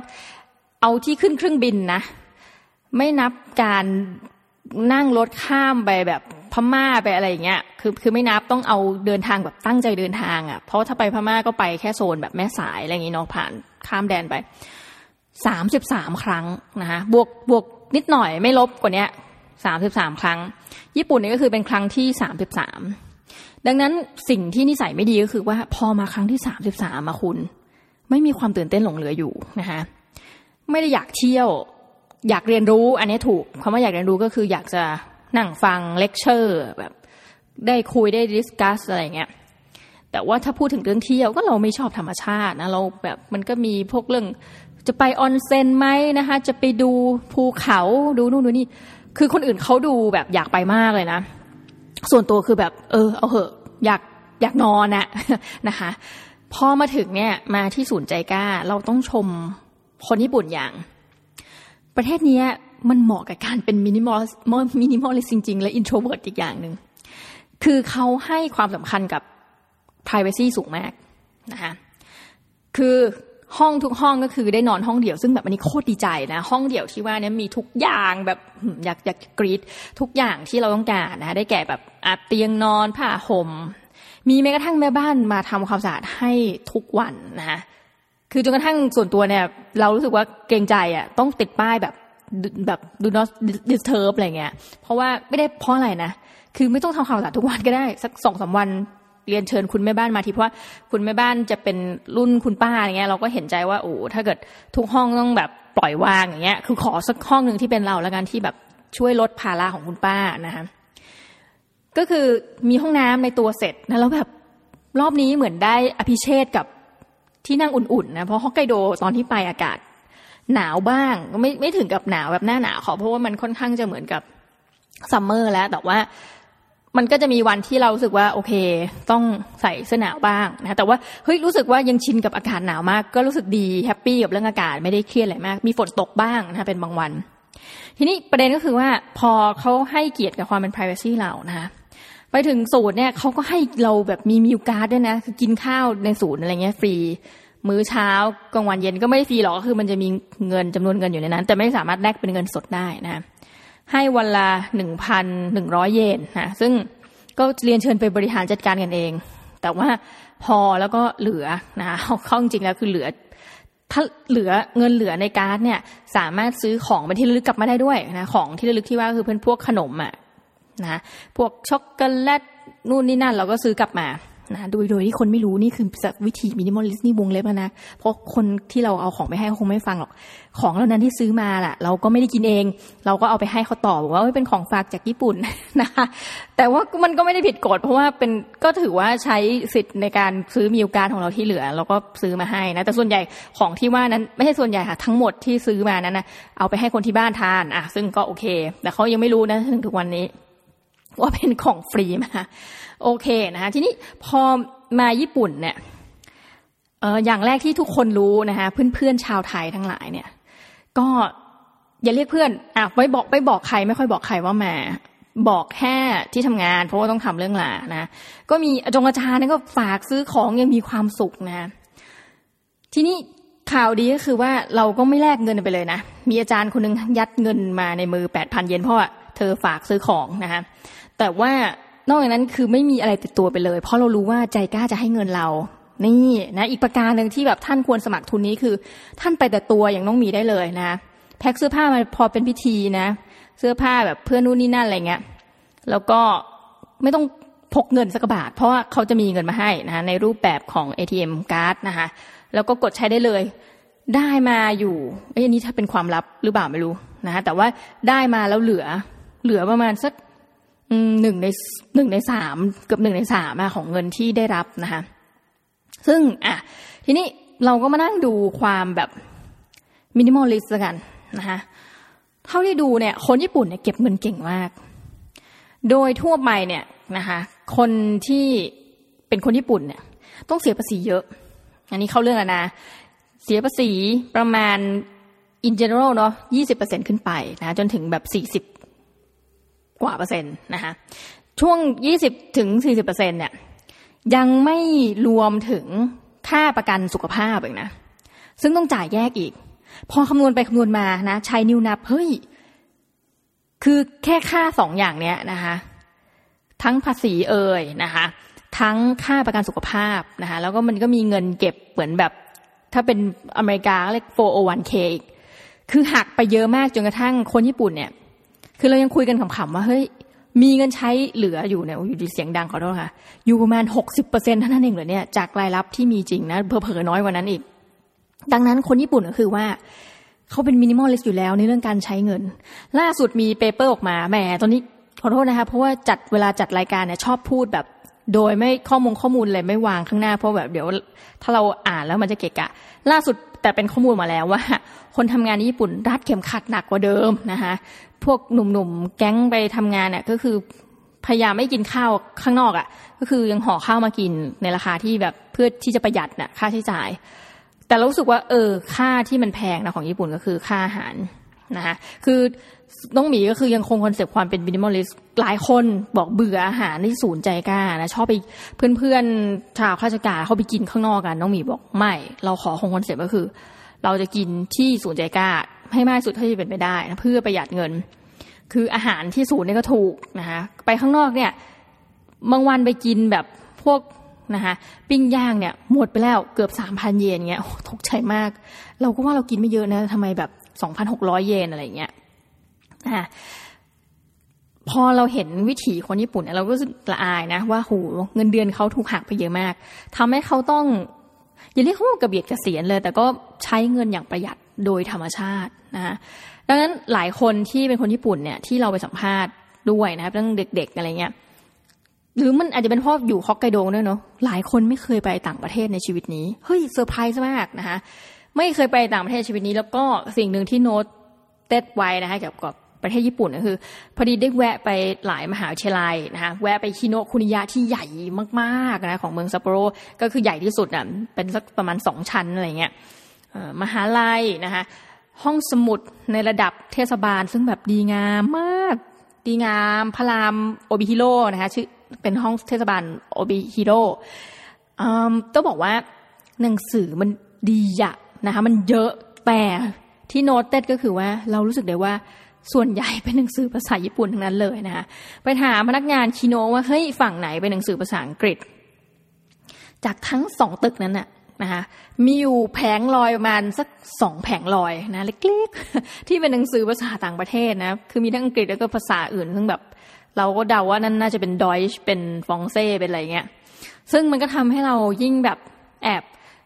S1: เอาที่ขึ้นเครื่องบินนะ ไม่นับการ นั่งรถข้ามไปแบบพม่าไปอะไรอย่างเงี้ย คือคือไม่นับต้องเอาเดินทางแบบตั้งใจเดินทางอะ เพราะถ้าไปพม่าก็ไปแค่โซนแบบแม่สายอะไรอย่างงี้เนาะผ่านข้ามแดนไปสามสิบสามครั้งนะคะบวกบวกนิดหน่อยไม่ลบกว่านี้สามสิบสามครั้ง ญี่ปุ่นนี่ก็คือเป็นครั้งที่สามสิบสามดังนั้นสิ่งที่นิสัยไม่ดีก็คือว่าพอมาครั้งที่สามสิบสามมาคุณ ไม่มีความตื่นเต้นหลงเหลืออยู่นะคะไม่ได้อยากเที่ยว อยากเรียนรู้อันนี้ถูกคำว่าอยากเรียนรู้ก็คืออยากจะนั่งฟังเลคเชอร์แบบได้คุยได้ discuss อะไรเงี้ยแต่ว่าถ้าพูดถึงเรื่องเที่ยวก็เราไม่ชอบธรรมชาตินะเราแบบมันก็มีพวกเรื่องจะไปออนเซ็นไหมนะคะ จะไปดูภูเขาดูนู่นดูนี่ คือคนอื่นเขาดูแบบอยากไปมากเลยนะ ส่วนตัวคือแบบ เออ เอาเหอะอยากอยากนอนอะนะคะพอมาถึงเนี่ยมาที่ศูนย์ JICA เราต้องชมคนญี่ปุ่นอย่าง ประเทศนี้มันเหมาะกับการเป็น minimal minimal เลยจริง ๆ และ introvert อีกอย่างหนึ่งคือเขาให้ความสำคัญกับ p r i เวซีสูงมากนะคะคือห้องทุกห้องก็คือได้นอนห้องเดี่ยวซึ่งแบบอันนี้โคตรดีใจนะห้องเดี่ยวที่ว่านี้มีทุกอย่างแบบอยากอยากกรี๊ดทุกอย่างที่เราต้องการนะได้แก่แบบอาเตียงนอนผ้าห่มมีแม้กระทั่งแม่บ้านมาทำความสะอาดให้ทุกวันนะคะ คือจนกระทั่งส่วนตัวเนี่ย เรารู้สึกว่าเกรงใจอะต้องติดป้ายแบบแบบ do not disturb อะไรเงี้ย เพราะว่าไม่ได้เพราะอะไรนะ คือไม่ต้องทำความสาดทุกวันก็ได้ สักสองสาวันเรียนเชิญคุณแม่บ้านมาทีเพราะว่าคุณแม่บ้านจะเป็นรุ่นคุณป้าอย่างเงี้ยเราก็เห็นใจว่าโอ้ถ้าเกิดทุกห้องต้องแบบปล่อยวางอย่างเงี้ย คือขอสักห้องหนึ่งที่เป็นเราแล้วกันที่แบบช่วยลดภาระของคุณป้านะคะก็คือมีห้องน้ำในตัวเสร็จนะแล้วแบบรอบนี้เหมือนได้อภิเษกกับ ที่นั่งอุ่นๆนะเพราะฮอกไกโดตอนที่ไปอากาศ หนาวบ้างไม่ไม่ถึงกับหนาวแบบหน้าหนาวขอเพราะว่ามันค่อนข้างจะเหมือนกับ summer แล้ว แต่ว่ามันก็จะมีวันที่เรารู้สึกว่าโอเค ต้องใส่เสื้อหนาวบ้างนะแต่ว่าเฮ้ยรู้สึกว่ายังชินกับอากาศหนาวมาก ก็รู้สึกดี happy กับเรื่องอากาศไม่ได้เครียดอะไรมาก มีฝนตกบ้างนะเป็นบางวัน ทีนี้ประเด็นก็คือว่าพอเขาให้เกียรติกับความเป็น p r i เวซีเรานะคะ ไปถึงศูนย์เนี่ยเขาก็ให้เราแบบมีมิวการ์ดด้วยนะ คือกินข้าวในศูนย์อะไรเงี้ยฟรี มื้อเช้ากลางวันเย็นก็ไม่ฟรีหรอกก็คือมันจะมีเงินจำนวนเงินอยู่ในนั้น แต่ไม่สามารถแลกเป็นเงินสดได้นะให้วันละหนึ่งพันหนึ่งร้อยเยนนะซึ่งก็เรียนเชิญไปบริหารจัดการกันเอง แต่ว่าพอแล้วก็เหลือนะเข้าจริงแล้วคือเหลือถ้าเหลือเงินเหลือในการ์ดเนี่ยสามารถซื้อของเป็นที่ระลึกกลับมาได้ด้วยนะของที่ระลึกที่ว่าคือเพื่อนพวกขนมอะ นะพวกช็อกโกแลตนู่นนี่นั่นเราก็ซื้อกลับมานะโดยโดยที่คนไม่รู้นี่คือวิธี minimalist นี่วงเล็บนะ เพราะคนที่เราเอาของไปให้เขาคงไม่ฟังหรอก ของเหล่านั้นที่ซื้อมาแหละเราก็ไม่ได้กินเอง เราก็เอาไปให้เขาต่อบอกว่าเป็นของฝากจากญี่ปุ่นนะคะแต่ว่ามันก็ไม่ได้ผิดกฎเพราะว่าเป็นก็ถือว่าใช้สิทธิ์ในการซื้อมิวการของเราที่เหลือ เราก็ซื้อมาให้นะแต่ส่วนใหญ่ของที่ว่านั้นไม่ใช่ส่วนใหญ่ค่ะทั้งหมดที่ซื้อมานั้นนะเอาไปให้คนที่บ้านทานอะซึ่งก็โอเค แต่เขายังไม่รู้นะถึงทุกวันนี้ ว่าเป็นของฟรีมาโอเคนะคะทีนี้พอมาญี่ปุ่นเนี่ยเอออย่างแรกที่ทุกคนรู้นะคะเพื่อนๆชาวไทยทั้งหลายเนี่ย ก็อย่าเรียกเพื่อนอะไม่บอกไม่บอกใครไม่ค่อยบอกใครว่ามาบอกแค่ที่ทำงาน เพราะว่าต้องทำเรื่องลานะก็มีจงอาจารย์ก็ฝากซื้อของยังมีความสุขนะทีนี้ข่าวดีก็คือว่าเราก็ไม่แลกเงินไปเลยนะมีอาจารย์คนนึงยัดเงินมาในมือแปดพันเยนเพราะว่าเธอฝากซื้อของนะคะ แต่ว่านอกจากนั้นคือไม่มีอะไรติดตัวไปเลย เพราะเรารู้ว่าใจกล้าจะให้เงินเรา นี่นะ อีกประการหนึ่งที่แบบท่านควรสมัครทุนนี้คือ ท่านไปแต่ตัวอย่างน้องมีได้เลยนะ แพ็คเสื้อผ้ามาพอเป็นพิธีนะ เสื้อผ้าแบบเพื่อนนู่นนี่นั่นอะไรเงี้ย แล้วก็ไม่ต้องพกเงินสักบาท เพราะว่าเขาจะมีเงินมาให้นะในรูปแบบของ ATM การ์ดนะคะแล้วก็กดใช้ได้เลย ได้มาอยู่เอ้นี้ถ้าเป็นความลับหรือเปล่าไม่รู้นะแต่ว่าได้มาแล้วเหลือเหลือประมาณสัก หนึ่งในหนึ่งในสามเกือบหนึ่งในสามของเงินที่ได้รับนะคะซึ่งอะทีนี้เราก็มานั่งดูความแบบ minimalist กันนะคะเท่าที่ดูเนี่ย คนญี่ปุ่นเนี่ยเก็บเงินเก่งมาก โดยทั่วไปเนี่ยนะคะคนที่เป็นคนญี่ปุ่นเนี่ย ต้องเสียภาษีเยอะ อันนี้เข้าเรื่องแล้วนะ เสียภาษีประมาณ in general เนาะยี่สิบเปอร์เซ็นต์ขึ้นไปนะจนถึงแบบสี่สิบ กว่าเปอร์เซ็นต์นะคะช่วงยี่สิบถึงสี่สิบเปอร์เซ็นเนี่ยยังไม่รวมถึงค่าประกันสุขภาพอีกนะ ซึ่งต้องจ่ายแยกอีก พอคำนวณไปคำนวณมานะใช้นิ้วนับเฮ้ย คือแค่ค่าสองอย่างเนี้ยนะคะทั้งภาษีเอ่ยนะคะทั้งค่าประกันสุขภาพนะคะแล้วก็มันก็มีเงินเก็บเหมือนแบบ ถ้าเป็นอเมริกาเรียก 401k คือหักไปเยอะมากจนกระทั่งคนญี่ปุ่นเนี่ย คือเรายังคุยกันขำๆว่าเฮ้ยมีเงินใช้เหลืออยู่เนี่ยอยู่ดีเสียงดังขอโทษค่ะ อยู่ประมาณหกสิบเปอร์เซ็นต์เท่านั้นเองเหรอเนี่ยจากรายรับที่มีจริงนะเผลอๆน้อยกว่านั้นอีก ดังนั้นคนญี่ปุ่นก็คือว่าเขาเป็น minimalist อยู่แล้วในเรื่องการใช้เงิน ล่าสุดมี paper ออกมาแหมตอนนี้ขอโทษนะคะเพราะว่าจัดเวลาจัดรายการเนี่ยชอบพูดแบบ โดยไม่ข้อมูลข้อมูลเลยไม่วางข้างหน้าเพราะแบบเดี๋ยว ถ้าเราอ่านแล้วมันจะเกะกะ ล่าสุด แต่เป็นข้อมูลมาแล้วว่า คนทำงานในญี่ปุ่นรัดเข็มขัดหนักกว่าเดิมนะคะพวกหนุ่มๆแก๊งไปทำงานเนี่ยก็คือพยายามไม่กินข้าวข้างนอกอะ่ะ ก็คือยังห่อข้าวมากินในราคาที่แบบเพื่อที่จะประหยัดน่ะค่าใช้จ่าย แต่รู้สึกว่า เออ ค่าที่มันแพงนะของญี่ปุ่นก็คือค่าอาหาร นะคะคือน้องหมีก็คือยังคง concept ความเป็น minimalist หลายคนบอกเบื่ออาหารที่ศูนย์ JICA นะชอบไปเพื่อนๆชาวข้าราชการเขาไปกินข้างนอกกันน้องหมีบอกไม่ เราขอคง concept ก็คือ เราจะกินที่ศูนย์ JICA ให้มากสุดเท่าที่เป็นไปได้นะเพื่อประหยัดเงิน คืออาหารที่ศูนย์นี่ก็ถูกนะคะไปข้างนอกเนี่ยบางวันไปกินแบบพวกนะคะปิ้งย่างเนี่ยหมดไปแล้วเกือบสามพันเยนเงี้ยตกใจมาก เราก็ว่าเรากินไม่เยอะนะทำไมแบบ สองพันหกร้อยเยนอะไรเงี้ยอ่าพอเราเห็นวิถีคนญี่ปุ่นเราก็รู้สึกละอายนะว่าโหเงินเดือนเขาถูกหักไปเยอะมากทำให้เขาต้องอย่าเรียกเขาว่ากระเบียดกระเสียนเลย แต่ก็ใช้เงินอย่างประหยัดโดยธรรมชาตินะดังนั้นหลายคนที่เป็นคนญี่ปุ่นเนี่ยที่เราไปสัมภาษณ์ด้วยนะครับเรื่องเด็ก ๆอะไรเงี้ยหรือมันอาจจะเป็นเพราะอยู่ฮอกไกโดด้วยเนาะหลายคนไม่เคยไปต่างประเทศในชีวิตนี้เฮ้ยเซอร์ไพรส์มากนะคะ ไม่เคยไปต่างประเทศชีวิตนี้ แล้วก็สิ่งหนึ่งที่ noted ไว้นะคะกับกับประเทศญี่ปุ่นก็คือ พอดีได้แวะไปหลายมหาวิทยาลัยนะคะแวะไปคิโนคุนิยะที่ใหญ่มากๆนะของเมืองซัปโปโรก็คือใหญ่ที่สุดอะเป็นสักประมาณสองชั้นอะไรเงี้ยมหาลัยนะคะห้องสมุดในระดับเทศบาลซึ่งแบบดีงามมาก ดีงามพระรามโอบิฮิโร่นะคะชื่อเป็นห้องเทศบาลโอบิฮิโร่ต้องบอกว่าหนังสือมันดีอะ นะคะมันเยอะแต่ที่โน้ตเต็ดก็คือว่าเรารู้สึกได้ว่าส่วนใหญ่เป็นหนังสือภาษาญี่ปุ่นทั้งนั้นเลยนะคะไปถามพนักงานคิโนว่าเฮ้ยฝั่งไหนเป็นหนังสือภาษาอังกฤษ จากทั้งสองตึกนั้นน่ะนะคะมีอยู่แผงลอยประมาณสักสองแผงลอยนะเล็กๆ ที่เป็นหนังสือภาษาต่างประเทศนะคือมีทั้งอังกฤษแล้วก็ภาษาอื่นซึ่งแบบ เราก็เดาว่านั่นน่าจะเป็นดอยช์เป็นฟองเซ่เป็นอะไรเงี้ยซึ่งมันก็ทำให้เรายิ่งแบบแอบ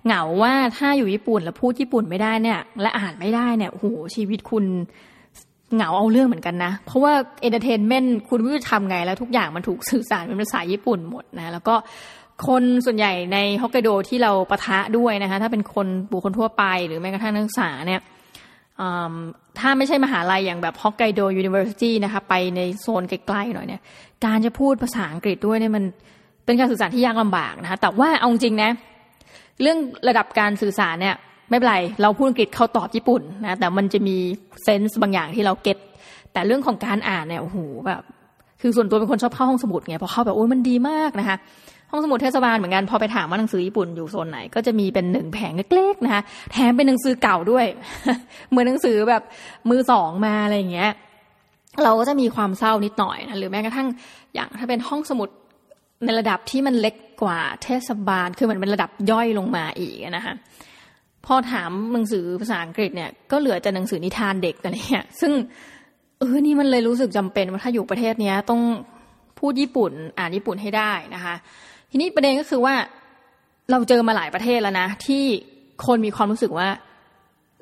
S1: เหงาว่าถ้าอยู่ญี่ปุ่นแล้วพูดญี่ปุ่นไม่ได้เนี่ย และอ่านไม่ได้เนี่ยโหชีวิตคุณเหงาเอาเรื่องเหมือนกันนะ เพราะว่า entertainment คุณไม่รู้จะทำไงแล้วทุกอย่างมันถูกสื่อสารเป็นภาษาญี่ปุ่นหมดนะ แล้วก็คนส่วนใหญ่ในฮอกไกโดที่เราปะทะด้วยนะคะ ถ้าเป็นคนบุคคลทั่วไปหรือแม้กระทั่งนักศึกษาเนี่ยถ้าไม่ใช่มหาลัยอย่างแบบ Hokkaido University นะคะ ไปในโซนไกลๆหน่อยเนี่ย การจะพูดภาษาอังกฤษด้วยเนี่ยมันเป็นการสื่อสารที่ยากลำบากนะคะ แต่ว่าเอาจริงนะ เรื่องระดับการสื่อสารเนี่ยไม่เป็นไร เราพูดอังกฤษเขาตอบญี่ปุ่นนะแต่มันจะมีเซนส์บางอย่างที่เราเก็ตแต่เรื่องของการอ่านเนี่ยโอ้โหแบบคือส่วนตัวเป็นคนชอบเข้าห้องสมุดไงพอเข้าแบบโอ้ยมันดีมากนะคะห้องสมุดเทศบาลเหมือนกันพอไปถามว่าหนังสือญี่ปุ่นอยู่โซนไหน ก็จะมีเป็นหนึ่งแผงเล็กๆนะคะแถมเป็นหนังสือเก่าด้วย เหมือนหนังสือแบบมือสองมาอะไรอย่างเงี้ย เราก็จะมีความเศร้านิดหน่อยนะหรือแม้กระทั่งอย่างถ้าเป็นห้องสมุด ในระดับที่มันเล็กกว่าเทศบาล คือมันเป็นระดับย่อยลงมาอีกนะคะพอถามหนังสือภาษาอังกฤษเนี่ยก็เหลือแต่หนังสือนิทานเด็กอะไรเงี้ยซึ่งเออนี่มันเลยรู้สึกจำเป็นว่าถ้าอยู่ประเทศเนี้ยต้องพูดญี่ปุ่นอ่านญี่ปุ่นให้ได้นะคะ ทีนี้ประเด็นก็คือว่าเราเจอมาหลายประเทศแล้วนะ ที่คนมีความรู้สึกว่า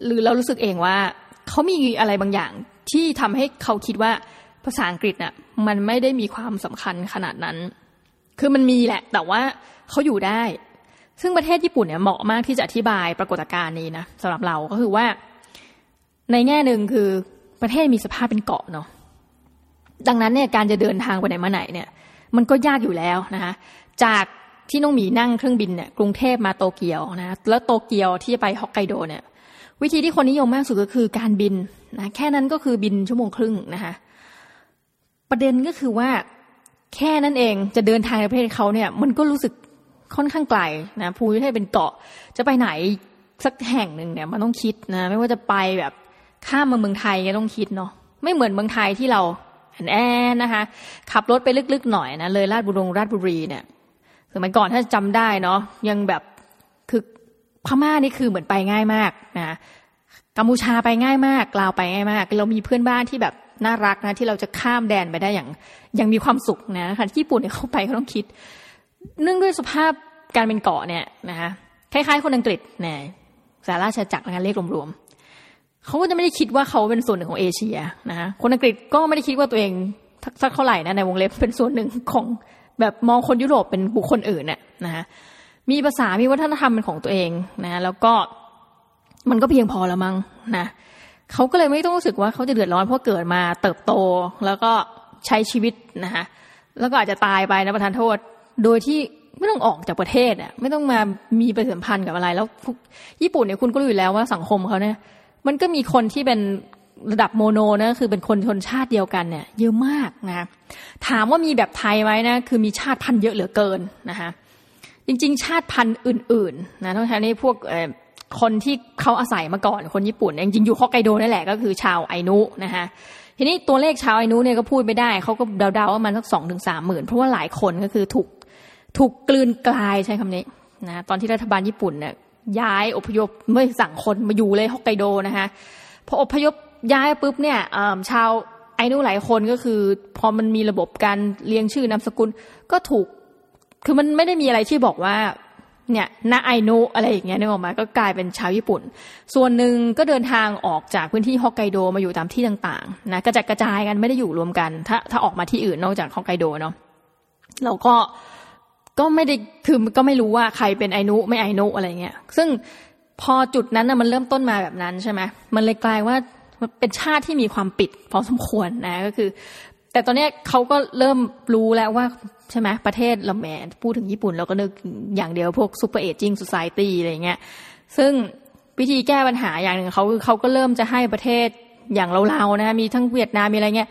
S1: หรือเรารู้สึกเองว่าเขามีอะไรบางอย่างที่ทำให้เขาคิดว่าภาษาอังกฤษน่ะมันไม่ได้มีความสำคัญขนาดนั้น คือมันมีแหละ แต่ว่าเขาอยู่ได้ ซึ่งประเทศญี่ปุ่นเนี่ยเหมาะมากที่จะอธิบายปรากฏการณ์นี้นะสำหรับเราก็คือว่า ในแง่หนึ่งคือประเทศมีสภาพเป็นเกาะเนาะดังนั้นเนี่ยการจะเดินทางไปไหนมาไหนเนี่ย มันก็ยากอยู่แล้วนะคะจากที่น้องหมีนั่งเครื่องบินเนี่ยกรุงเทพมาโตเกียวนะแล้วโตเกียวที่จะไปฮอกไกโดเนี่ย วิธีที่คนนิยมมากสุดก็คือการบินนะแค่นั้นก็คือบินชั่วโมงครึ่งนะคะประเด็นก็คือว่า แค่นั้นเองจะเดินทางในประเทศเขาเนี่ย มันก็รู้สึกค่อนข้างไกลนะภูมิประเทศเป็นเกาะจะไปไหนสักแห่งหนึ่งเนี่ยมันต้องคิดนะไม่ว่าจะไปแบบข้ามมาเมืองไทยก็ต้องคิดเนาะไม่เหมือนเมืองไทยที่เราแอนนะคะขับรถไปลึกๆหน่อยนะเลยลาดบุรงราชบุรีเนี่ยสมัยก่อนถ้าจำได้เนาะยังแบบคือพม่านี่คือเหมือนไปง่ายมากนะกัมพูชาไปง่ายมากลาวไปง่ายมาก เรามีเพื่อนบ้านที่แบบ น่ารักนะที่เราจะข้ามแดนไปได้อย่างยังมีความสุขนะคะญี่ปุ่นเนี่ยเข้าไปเขาต้องคิด เนื่องด้วยสภาพการเป็นเกาะเนี่ยนะคะคล้ายๆ คนอังกฤษเนี่ยสาราชจักรนะเรียกรวมๆเขาก็จะไม่ได้คิดว่าเขาเป็นส่วนหนึ่งของเอเชียนะคะคนอังกฤษก็ไม่ได้คิดว่าตัวเองสักเท่าไหร่นะในวงเล็บเป็นส่วนหนึ่งของแบบมองคนยุโรปเป็นบุคคลอื่นเนี่ยนะคะมีภาษา มีวัฒนธรรมเป็นของตัวเองนะ แล้วก็มันก็เพียงพอแล้วมั้งนะ เขาก็เลยไม่ต้องรู้สึกว่าเขาจะเดือดร้อนเพราะเกิดมาเติบโตแล้วก็ใช้ชีวิตนะคะแล้วก็อาจจะตายไปนะประทานโทษ โดยที่ไม่ต้องออกจากประเทศอะไม่ต้องมามีปฏิสัมพันธ์กับอะไร แล้วญี่ปุ่นเนี่ยคุณก็รู้อยู่แล้วว่าสังคมเขาเนี่ย มันก็มีคนที่เป็นระดับโมโนนะคือเป็นคนชนชาติเดียวกันเนี่ย เยอะมากนะถามว่ามีแบบไทยไหมนะคือมีชาติพันธุ์เยอะเหลือเกินนะคะจริง ๆ ชาติพันธุ์อื่น ๆ นะต้องใช้ในพวก คนที่เขาอาศัยมาก่อนคนญี่ปุ่นจริงๆอยู่ฮอกไกโดนั่นแหละก็คือชาวไอนุนะคะทีนี้ตัวเลขชาวไอนุเนี่ยก็พูดไม่ได้เขาก็เดาๆว่ามันสักสองถึงสามหมื่นเพราะว่าหลายคนก็คือถูกถูกกลืนกลายใช้คำนี้นะตอนที่รัฐบาลญี่ปุ่นเนี่ยย้ายอพยพเมื่อสั่งคนมาอยู่เลยฮอกไกโดนะคะพออพยพย้ายปุ๊บเนี่ยชาวไอนู่นหลายคนก็คือ พอมันมีระบบการเรียงชื่อนามสกุลก็ถูก คือมันไม่ได้มีอะไรที่บอกว่า เนี่ยนาไอโนอะไรอย่างเงี้ยนึกออกมาก็กลายเป็นชาวญี่ปุ่น ส่วนหนึ่งก็เดินทางออกจากพื้นที่ฮอกไกโดมาอยู่ตามที่ต่างๆนะกระจัดกระจายกันไม่ได้อยู่รวมกัน ถ้าถ้าออกมาที่อื่นนอกจากฮอกไกโดเนาะเราก็ก็ไม่ได้คือก็ไม่รู้ว่าใครเป็นไอนุไม่ไอนุอะไรเงี้ยซึ่งพอจุดนั้นนะมันเริ่มต้นมาแบบนั้นใช่ไหมมันเลยกลายว่าเป็นชาติที่มีความปิดพอสมควรนะก็คือ แต่ตอนนี้เขาก็เริ่มรู้แล้วว่าใช่ไหมประเทศเราแหมพูดถึงญี่ปุ่นเราก็นึกอย่างเดียวพวก super aging society อะไรเงี้ยซึ่งวิธีแก้ปัญหาอย่างหนึ่งเขาคือเขาก็เริ่มจะให้ประเทศอย่างเราๆนะมีทั้งเวียดนามมีอะไรเงี้ย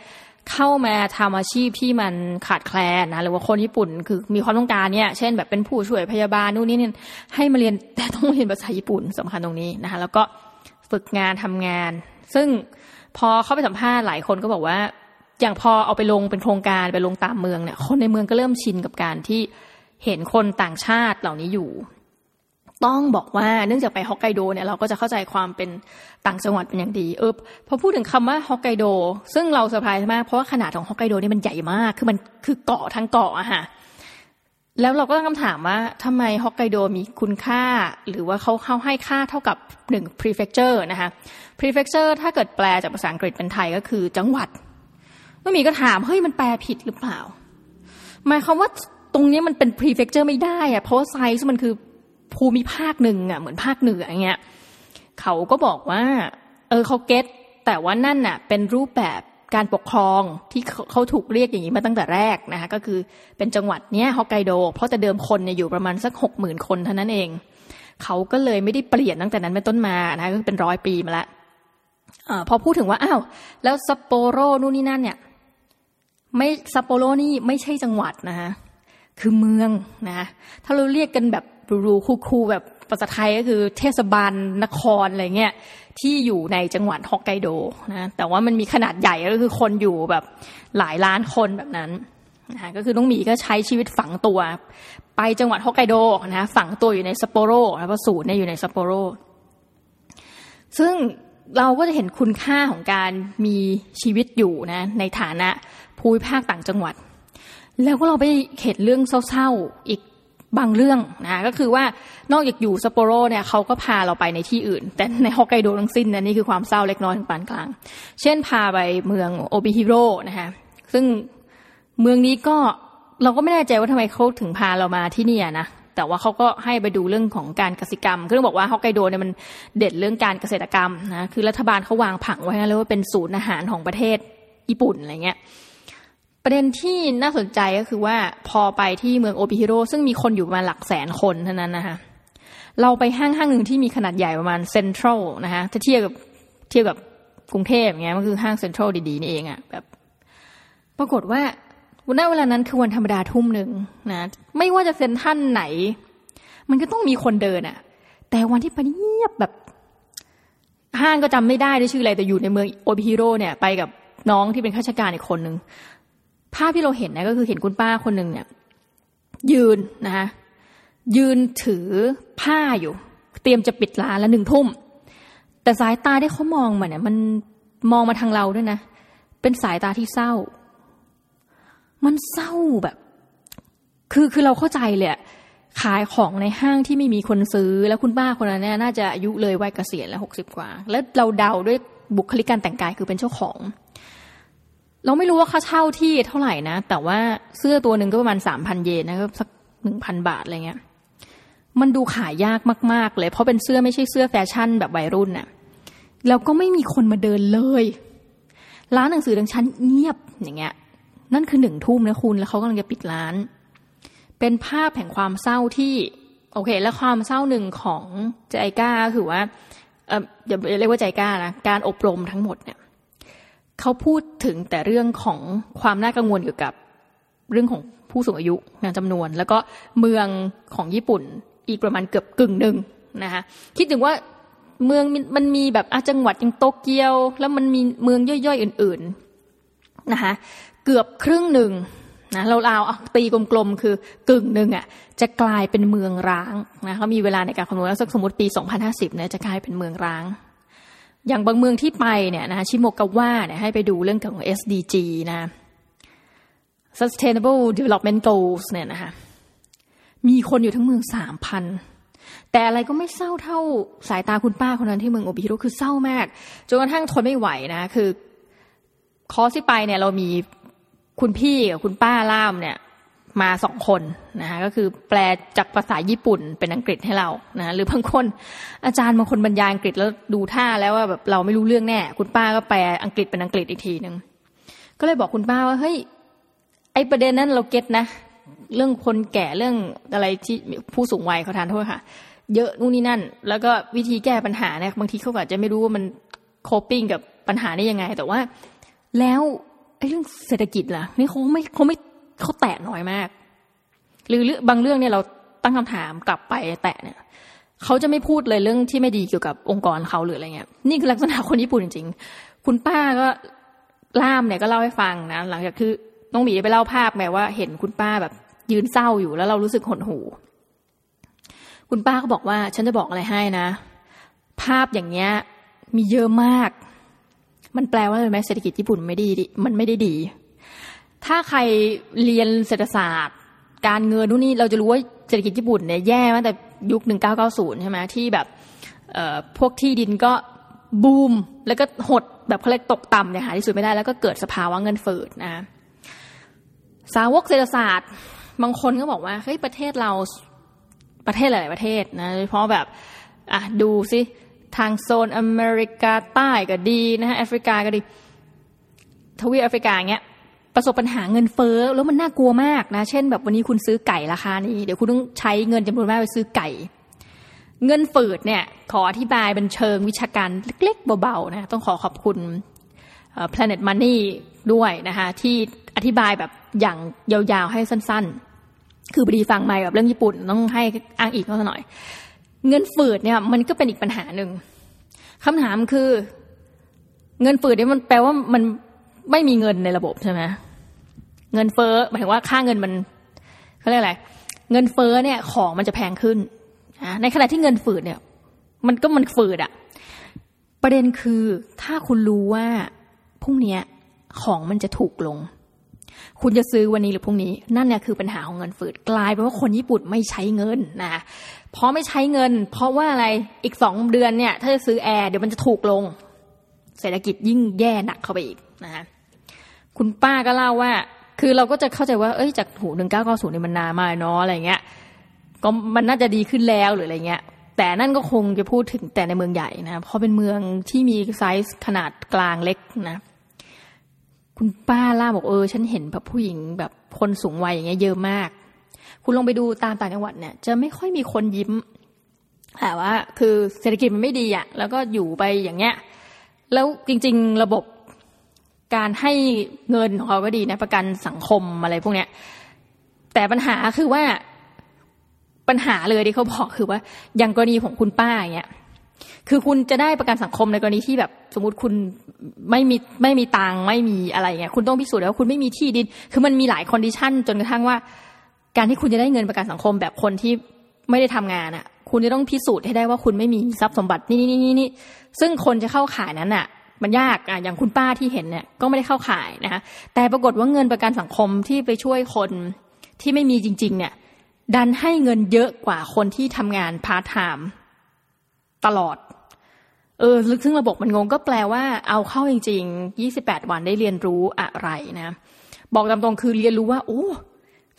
S1: เข้ามาทำอาชีพที่มันขาดแคลนนะหรือว่าคนญี่ปุ่นคือมีความต้องการเนี่ยเช่นแบบเป็นผู้ช่วยพยาบาลนู่นนี่นี่ให้มาเรียนแต่ต้องเรียนภาษาญี่ปุ่นสำคัญตรงนี้นะคะแล้วก็ฝึกงานทำงาน ซึ่งพอเข้าไปสัมภาษณ์หลายคนก็บอกว่า อย่างพอเอาไปลงเป็นโครงการไปลงตามเมืองเนี่ย คนในเมืองก็เริ่มชินกับการที่เห็นคนต่างชาติเหล่านี้อยู่ ต้องบอกว่าเนื่องจากไปฮอกไกโดเนี่ยเราก็จะเข้าใจความเป็นต่างจังหวัดเป็นอย่างดี เออพอพูดถึงคำว่าฮอกไกโด ซึ่งเราเซอร์ไพรส์มากเพราะว่าขนาดของฮอกไกโดนี่มันใหญ่มากคือมันคือเกาะทั้งเกาะอะค่ะแล้วเราก็ตั้งคำถามว่าทำไมฮอกไกโดมีคุณค่า หรือว่าเขาเข้าให้ค่าเท่ากับหนึ่ง prefecture นะคะ prefecture ถ้าเกิดแปลจากภาษาอังกฤษเป็นไทยก็คือจังหวัด เมื่อมีก็ถามเฮ้ยมันแปลผิดหรือเปล่าหมายความว่าตรงนี้มันเป็น prefecture ไม่ได้อะเพราะไซส์มันคือภูมิภาคหนึ่งอะเหมือนภาคเหนืออย่างเงี้ยเขาก็บอกว่า เออเขาเก็ตแต่ว่านั่นน่ะ เป็นรูปแบบการปกครองที่เขาถูกเรียกอย่างนี้มาตั้งแต่แรกนะคะก็คือเป็นจังหวัดเนี้ยฮอกไกโด เพราะแต่เดิมคนเนี่ยอยู่ประมาณสักหกหมื่นคนเท่านั้นเอง เขาก็เลยไม่ได้เปลี่ยนตั้งแต่นั้นเป็นต้นมานะก็เป็นร้อยปีมาแล้วอพอพูดถึงว่าอ้าวแล้วซัปโปโรนู่นนี่นั่นเนี่ย ไม่ซัปโปโรนี่ไม่ใช่จังหวัดนะคะคือเมืองนะถ้าเราเรียกกันแบบรูคูคูแบบภาษาไทยก็คือเทศบาลนครอะไรเงี้ยที่อยู่ในจังหวัดฮอกไกโดนะแต่ว่ามันมีขนาดใหญ่ก็คือคนอยู่แบบหลายล้านคนแบบนั้นนะก็คือน้องหมีก็ใช้ชีวิตฝังตัว ไปจังหวัดฮอกไกโดนะฝังตัวอยู่ในซัปโปโรแล้วก็สูตรเนี่ยอยู่ในซัปโปโรซึ่งเราก็จะเห็นคุณค่าของการมีชีวิตอยู่นะในฐานะ ภูมิภาคต่างจังหวัด แล้วก็เราไปเห็นเรื่องเศร้าๆอีกบางเรื่องนะก็คือว่านอกจากอยู่ซัปโปโรเนี่ยเขาก็พาเราไปในที่อื่น แต่ในฮอกไกโดทั้งสิ้นนะนี่คือความเศร้าเล็กน้อยถึงปานกลาง เช่นพาไปเมืองโอบิฮิโร่นะคะซึ่งเมืองนี้ก็เราก็ไม่แน่ใจว่าทำไมเขาถึงพาเรามาที่นี่นะแต่ว่าเขาก็ให้ไปดูเรื่องของการเกษตรกรรมคือต้องบอกว่าฮอกไกโดเนี่ยมันเด็ดเรื่องการเกษตรกรรมนะคือรัฐบาลเขาวางผังไว้แล้วว่าเป็นศูนย์อาหารของประเทศญี่ปุ่นอะไรเงี้ย ประเด็นที่น่าสนใจก็คือว่าพอไปที่เมืองโอบิฮิโรซึ่งมีคนอยู่ประมาณหลักแสนคนเท่านั้นนะคะเราไปห้างห้างหนึ่งที่มีขนาดใหญ่ประมาณเซ็นทรัลนะคะถ้าเทียบกับเทียบกับกรุงเทพอย่างเงี้ยมันคือห้างเซ็นทรัลดีๆนี่เองอะแบบปรากฏว่าวันนั้นเวลานั้นคือวันธรรมดาทุ่มหนึ่งนะไม่ว่าจะเซ็นท่านไหน มันก็ต้องมีคนเดินอะแต่วันที่ไปเงียบแบบห้างก็จำไม่ได้ด้วยชื่ออะไรแต่อยู่ในเมืองโอบิฮิโรเนี่ย ไปกับน้องที่เป็นข้าราชการอีกคนหนึ่ง ภาพที่เราเห็นนะก็คือเห็นคุณป้าคนหนึ่งเนี่ย ยืนนะคะยืนถือผ้าอยู่ เตรียมจะปิดร้านแล้วหนึ่งทุ่ม แต่สายตาที่เขามองมาเนี่ย มันมองมาทางเราด้วยนะ เป็นสายตาที่เศร้า มันเศร้าแบบ คือคือเราเข้าใจเลยขายของในห้างที่ไม่มีคนซื้อ แล้วคุณป้าคนนั้นเนี่ยน่าจะอายุเลยวัยเกษียณแล้วหกสิบกว่า แล้วเราเดาด้วยบุคลิกการแต่งกายคือเป็นเจ้าของ เราไม่รู้ว่าค่าเช่าที่เท่าไหร่นะ แต่ว่าเสื้อตัวหนึ่งก็ประมาณสามพันเยนนะก็สักหนึ่งพันบาทอะไรเงี้ย มันดูขายยากมาก ๆ เลย เพราะเป็นเสื้อไม่ใช่เสื้อแฟชั่นแบบวัยรุ่นน่ะ แล้วก็ไม่มีคนมาเดินเลย ร้านหนังสือดังชั้นเงียบอย่างเงี้ย นั่นคือหนึ่งทุ่มนะคุณ แล้วเขากำลังจะปิดร้าน เป็นภาพแห่งความเศร้าที่ โอเค แล้วความเศร้าหนึ่งของใจก้าคือว่า เอออย่าเรียกว่าใจก้านะ การอบรมทั้งหมดเนี่ย เขาพูดถึงแต่เรื่องของความน่ากังวลเกี่ยวกับเรื่องของผู้สูงอายุงานจำนวน แล้วก็เมืองของญี่ปุ่นอีกประมาณเกือบกึ่งหนึ่งนะคะคิดถึงว่าเมืองมันมีแบบอาจังหวัดอย่างโตเกียว แล้วมันมีเมืองย่อยๆอื่นๆนะคะเกือบครึ่งหนึ่งนะเราเอาตีกลมๆคือกึ่งหนึ่งอะจะกลายเป็นเมืองร้างนะเขามีเวลาในการคำนวณแล้วสมมติปี 2050เนี่ยจะกลายเป็นเมืองร้าง อย่างบางเมืองที่ไปเนี่ยนะชิโมกาวะเนี่ยให้ไปดูเรื่องของ SDG นะ Sustainable Development Goals เนี่ยนะคะมีคนอยู่ทั้งเมืองสามพันแต่อะไรก็ไม่เศร้าเท่าสายตาคุณป้าคนนั้นที่เมืองโอบิฮิโรคือเศร้ามากจนกระทั่งทนไม่ไหวนะคือคอสที่ไปเนี่ยเรามีคุณพี่กับคุณป้าล่ามเนี่ย มาสองคนนะคะก็คือแปลจากภาษาญี่ปุ่นเป็นอังกฤษให้เรานะหรือบางคนอาจารย์บางคนบรรยายอังกฤษแล้วดูท่าแล้วว่าแบบเราไม่รู้เรื่องแน่ คุณป้าก็แปลอังกฤษเป็นอังกฤษอีกทีหนึ่งก็เลยบอกคุณป้าว่าเฮ้ยไอประเด็นนั้นเราเก็ตนะ เรื่องคนแก่เรื่องอะไรที่ผู้สูงวัยเขาทานโทษค่ะ เยอะนู่นนี่นั่น แล้วก็วิธีแก้ปัญหาเนี่ยบางทีเขาอาจจะไม่รู้ว่ามันโคปิ้งกับปัญหาได้ยังไง แต่ว่าแล้วไอ้เรื่องเศรษฐกิจล่ะนี่เขาไม่เขาไม่ เขาแตะน้อยมาก หรือบางเรื่องเนี่ยเราตั้งคำถามกลับไปแตะเนี่ยเขาจะไม่พูดเลยเรื่องที่ไม่ดีเกี่ยวกับองค์กรเขาหรืออะไรเงี้ย นี่คือลักษณะคนญี่ปุ่นจริงๆ คุณป้าก็ล่ามเนี่ยก็เล่าให้ฟังนะหลังจากคือน้องหมีไปเล่าภาพแม้ว่า เห็นคุณป้าแบบ ยืนเศร้าอยู่แล้วเรารู้สึกหดหูคุณป้าก็บอกว่า ฉันจะบอกอะไรให้นะ ภาพอย่างเนี้ย มีเยอะมาก มันแปลว่าอะไรไหมเศรษฐกิจญี่ปุ่นไม่ดีมันไม่ได้ดี ถ้าใครเรียนเศรษฐศาสตร์ การเงินนู่นนี่เราจะรู้ว่าเศรษฐกิจญี่ปุ่นเนี่ยแย่มาแต่ยุค 1990 ใช่ไหมที่แบบพวกที่ดินก็บูม แล้วก็หดแบบเขาเรียกตกต่ำเนี่ยหาที่สุดไม่ได้แล้วก็เกิดสภาวะเงินเฟ้อนะสาวกเศรษฐศาสตร์ บางคนก็บอกว่าเฮ้ยประเทศเราประเทศหลายประเทศนะเพราะแบบอะดูสิทางโซนอเมริกาใต้ก็ดีนะฮะแอฟริกาก็ดี ทวีปแอฟริกาเงี้ย ประสบปัญหาเงินเฟ้อแล้วมันน่ากลัวมากนะ เช่น แบบวันนี้คุณซื้อไก่ราคานี้ เดี๋ยวคุณต้องใช้เงินจำนวนมากไปซื้อไก่ เงินฝืดเนี่ยขออธิบายเป็นเชิงวิชาการเล็กๆเบาๆนะต้องขอขอบคุณ Planet Money ด้วยนะคะที่อธิบายแบบอย่างยาวๆให้สั้นๆ คือบดีฟังม่แบบเรื่องญี่ปุ่นต้องให้อ้างอีกเขาหน่อย เงินฝืดเนี่ยมันก็เป็นอีกปัญหาหนึ่งคำถามคือ เงินฝืดเนี่ยมันแปลว่ามันไม่มีเงินในระบบใช่ไหม เงินเฟ้อหมายถึงว่าค่าเงินมันเขาเรียกอะไรเงินเฟ้อเนี่ยของมันจะแพงขึ้นนะในขณะที่เงินฝืดเนี่ย มันก็มันฝืดอะประเด็นคือถ้าคุณรู้ว่าพรุ่งนี้ของมันจะถูกลง คุณจะซื้อวันนี้หรือพรุ่งนี้ นั่นเนี่ยคือปัญหาของเงินฝืดกลายเป็นว่าคนญี่ปุ่นไม่ใช้เงินนะเพราะไม่ใช้เงิน เพราะว่าอะไรอีกสองเดือนเนี่ย ถ้าจะซื้อแอร์เดี๋ยวมันจะถูกลง เศรษฐกิจยิ่งแย่หนักเข้าไปอีกนะคะคุณป้าก็เล่าว่า คือเราก็จะเข้าใจว่าเอ้ยจากหูหนึ่งเก้าเก้าศูนย์นี่มันนานมากเนาะอะไรเงี้ยก็มันน่าจะดีขึ้นแล้วหรืออะไรเงี้ย แต่นั่นก็คงจะพูดถึงแต่ในเมืองใหญ่นะเพราะเป็นเมืองที่มีไซส์ขนาดกลางเล็กนะ คุณป้าล่าบอกเออ ฉันเห็นแบบผู้หญิงแบบคนสูงวัยอย่างเงี้ยเยอะมาก คุณลองไปดูตามต่างจังหวัดเนี่ย จะไม่ค่อยมีคนยิ้มแต่ว่าคือเศรษฐกิจมันไม่ดีอะแล้วก็อยู่ไปอย่างเงี้ย แล้วจริง ๆ ระบบ การให้เงินของเขาก็ดีนะประกันสังคมอะไรพวกเนี้ย แต่ปัญหาคือว่าปัญหาเลยที่เขาบอกคือว่า อย่างกรณีของคุณป้าอย่างเงี้ยคือคุณจะได้ประกันสังคมในกรณีที่แบบสมมติคุณไม่มีไม่มีตังไม่มีอะไรเงี้ยคุณต้องพิสูจน์แล้วคุณไม่มีที่ดิน คือมันมีหลาย condition จนกระทั่งว่า การที่คุณจะได้เงินประกันสังคมแบบคนที่ไม่ได้ทำงานอะ คุณจะต้องพิสูจน์ให้ได้ว่าคุณไม่มีทรัพย์สมบัตินี่นี่นี่นี่ซึ่งคนจะเข้าข่ายนั้นอะ มันยากอะอย่างคุณป้าที่เห็นเนี่ยก็ไม่ได้เข้าข่ายนะคะแต่ปรากฏว่าเงินประกันสังคมที่ไปช่วยคนที่ไม่มีจริง ๆ เนี่ย ดันให้เงินเยอะกว่าคนที่ทำงานพาร์ทไทม์ตลอด เออลึกซึ่งระบบมันงงก็แปลว่าเอาเข้าจริง ๆ 28 วันได้เรียนรู้อะไรนะ บอกตามตรงคือเรียนรู้ว่าโอ้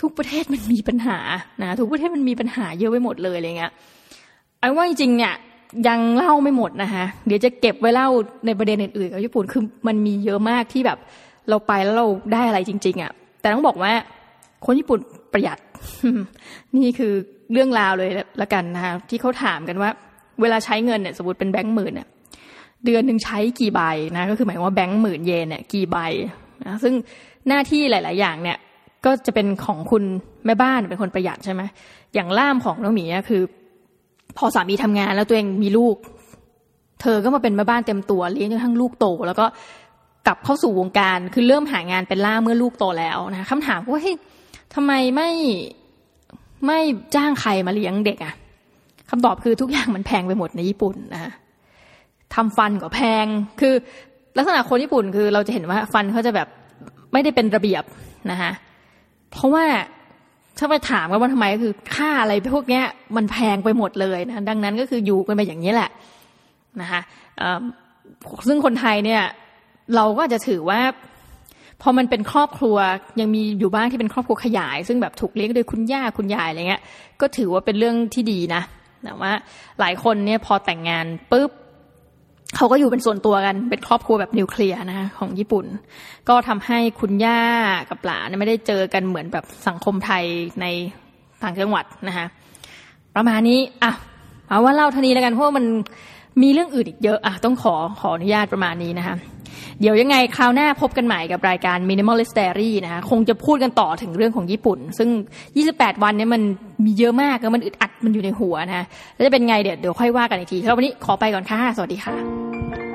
S1: ทุกประเทศมันมีปัญหานะทุกประเทศมันมีปัญหาเยอะไปหมดเลยอะไรเงี้ยไอ้ว่าจริงเนี่ย ยังเล่าไม่หมดนะคะเดี๋ยวจะเก็บไว้เล่าในประเด็นอื่นๆกับญี่ปุ่นคือมันมีเยอะมากที่แบบเราไปแล้วเราได้อะไรจริง ๆอะ่ะแต่ต้องบอกว่าคนญี่ปุ่นประหยัด นี่คือเรื่องราวเลยละกันนะคะที่เขาถามกันว่า เวลาใช้เงินเนี่ยสมมติเป็นแบงค์หมื่นเนี่ยเดือนหนึ่งใช้กี่ใบนะก็คือหมายว่าแบงค์หมื่นเยนเนี่ยกี่ใบนะซึ่งหน้าที่หลาย ๆ อย่างเนี่ยก็จะเป็นของคุณแม่บ้านเป็นคนประหยัดใช่ไหมอย่างล่ามของน้องหมีคือ พอสามีทำงานแล้วตัวเองมีลูก เธอก็มาเป็นแม่บ้านเต็มตัวเลี้ยงจนทั้งลูกโต แล้วก็กลับเข้าสู่วงการคือเริ่มหางานเป็นล่าเมื่อลูกโตแล้วนะคำถามว่าเฮ้ยทำไมไม่ไม่จ้างใครมาเลี้ยงเด็กอะ่ะคำตอบคือทุกอย่างมันแพงไปหมดในญี่ปุ่นนะทำฟันก็แพงคือลักษณะคนญี่ปุ่นคือเราจะเห็นว่าฟันเขาจะแบบไม่ได้เป็นระเบียบนะคะเพราะว่า ถ้าไปถามกันว่าทำไมก็คือค่าอะไรพวกเนี้ยมันแพงไปหมดเลยนะดังนั้นก็คืออยู่กันไปอย่างนี้แหละนะคะซึ่งคนไทยเนี่ยเราก็จะถือว่าพอมันเป็นครอบครัวยังมีอยู่บ้างที่เป็นครอบครัวขยาย ซึ่งแบบถูกเลี้ยงโดยคุณย่าคุณยายอะไรเงี้ยก็ถือว่าเป็นเรื่องที่ดีนะแต่ว่าหลายคนเนี่ยพอแต่งงานปุ๊บ เขาก็อยู่เป็นส่วนตัวกันเป็นครอบครัวแบบนิวเคลียร์นะคะของญี่ปุ่น ก็ทำให้คุณย่ากับหลานไม่ได้เจอกันเหมือนแบบสังคมไทยในต่างจังหวัดนะคะประมาณนี้อะเอาว่าเล่าท่านี้แล้วกันเพราะว่ามัน มีเรื่องอื่นอีกเยอะอะต้องขอขออนุญาตประมาณนี้นะคะเดี๋ยวยังไงคราวหน้าพบกันใหม่กับรายการ Minimalist Diary นะคะคงจะพูดกันต่อถึงเรื่องของญี่ปุ่น ซึ่ง 28 วันนี้มันมีเยอะมากแล้วมันอึดอัดมันอยู่ในหัวนะแล้วจะเป็นไงเดี๋ยวเดี๋ยวค่อยว่ากันอีกทีครับวันนี้ขอไปก่อนค่ะ สวัสดีค่ะ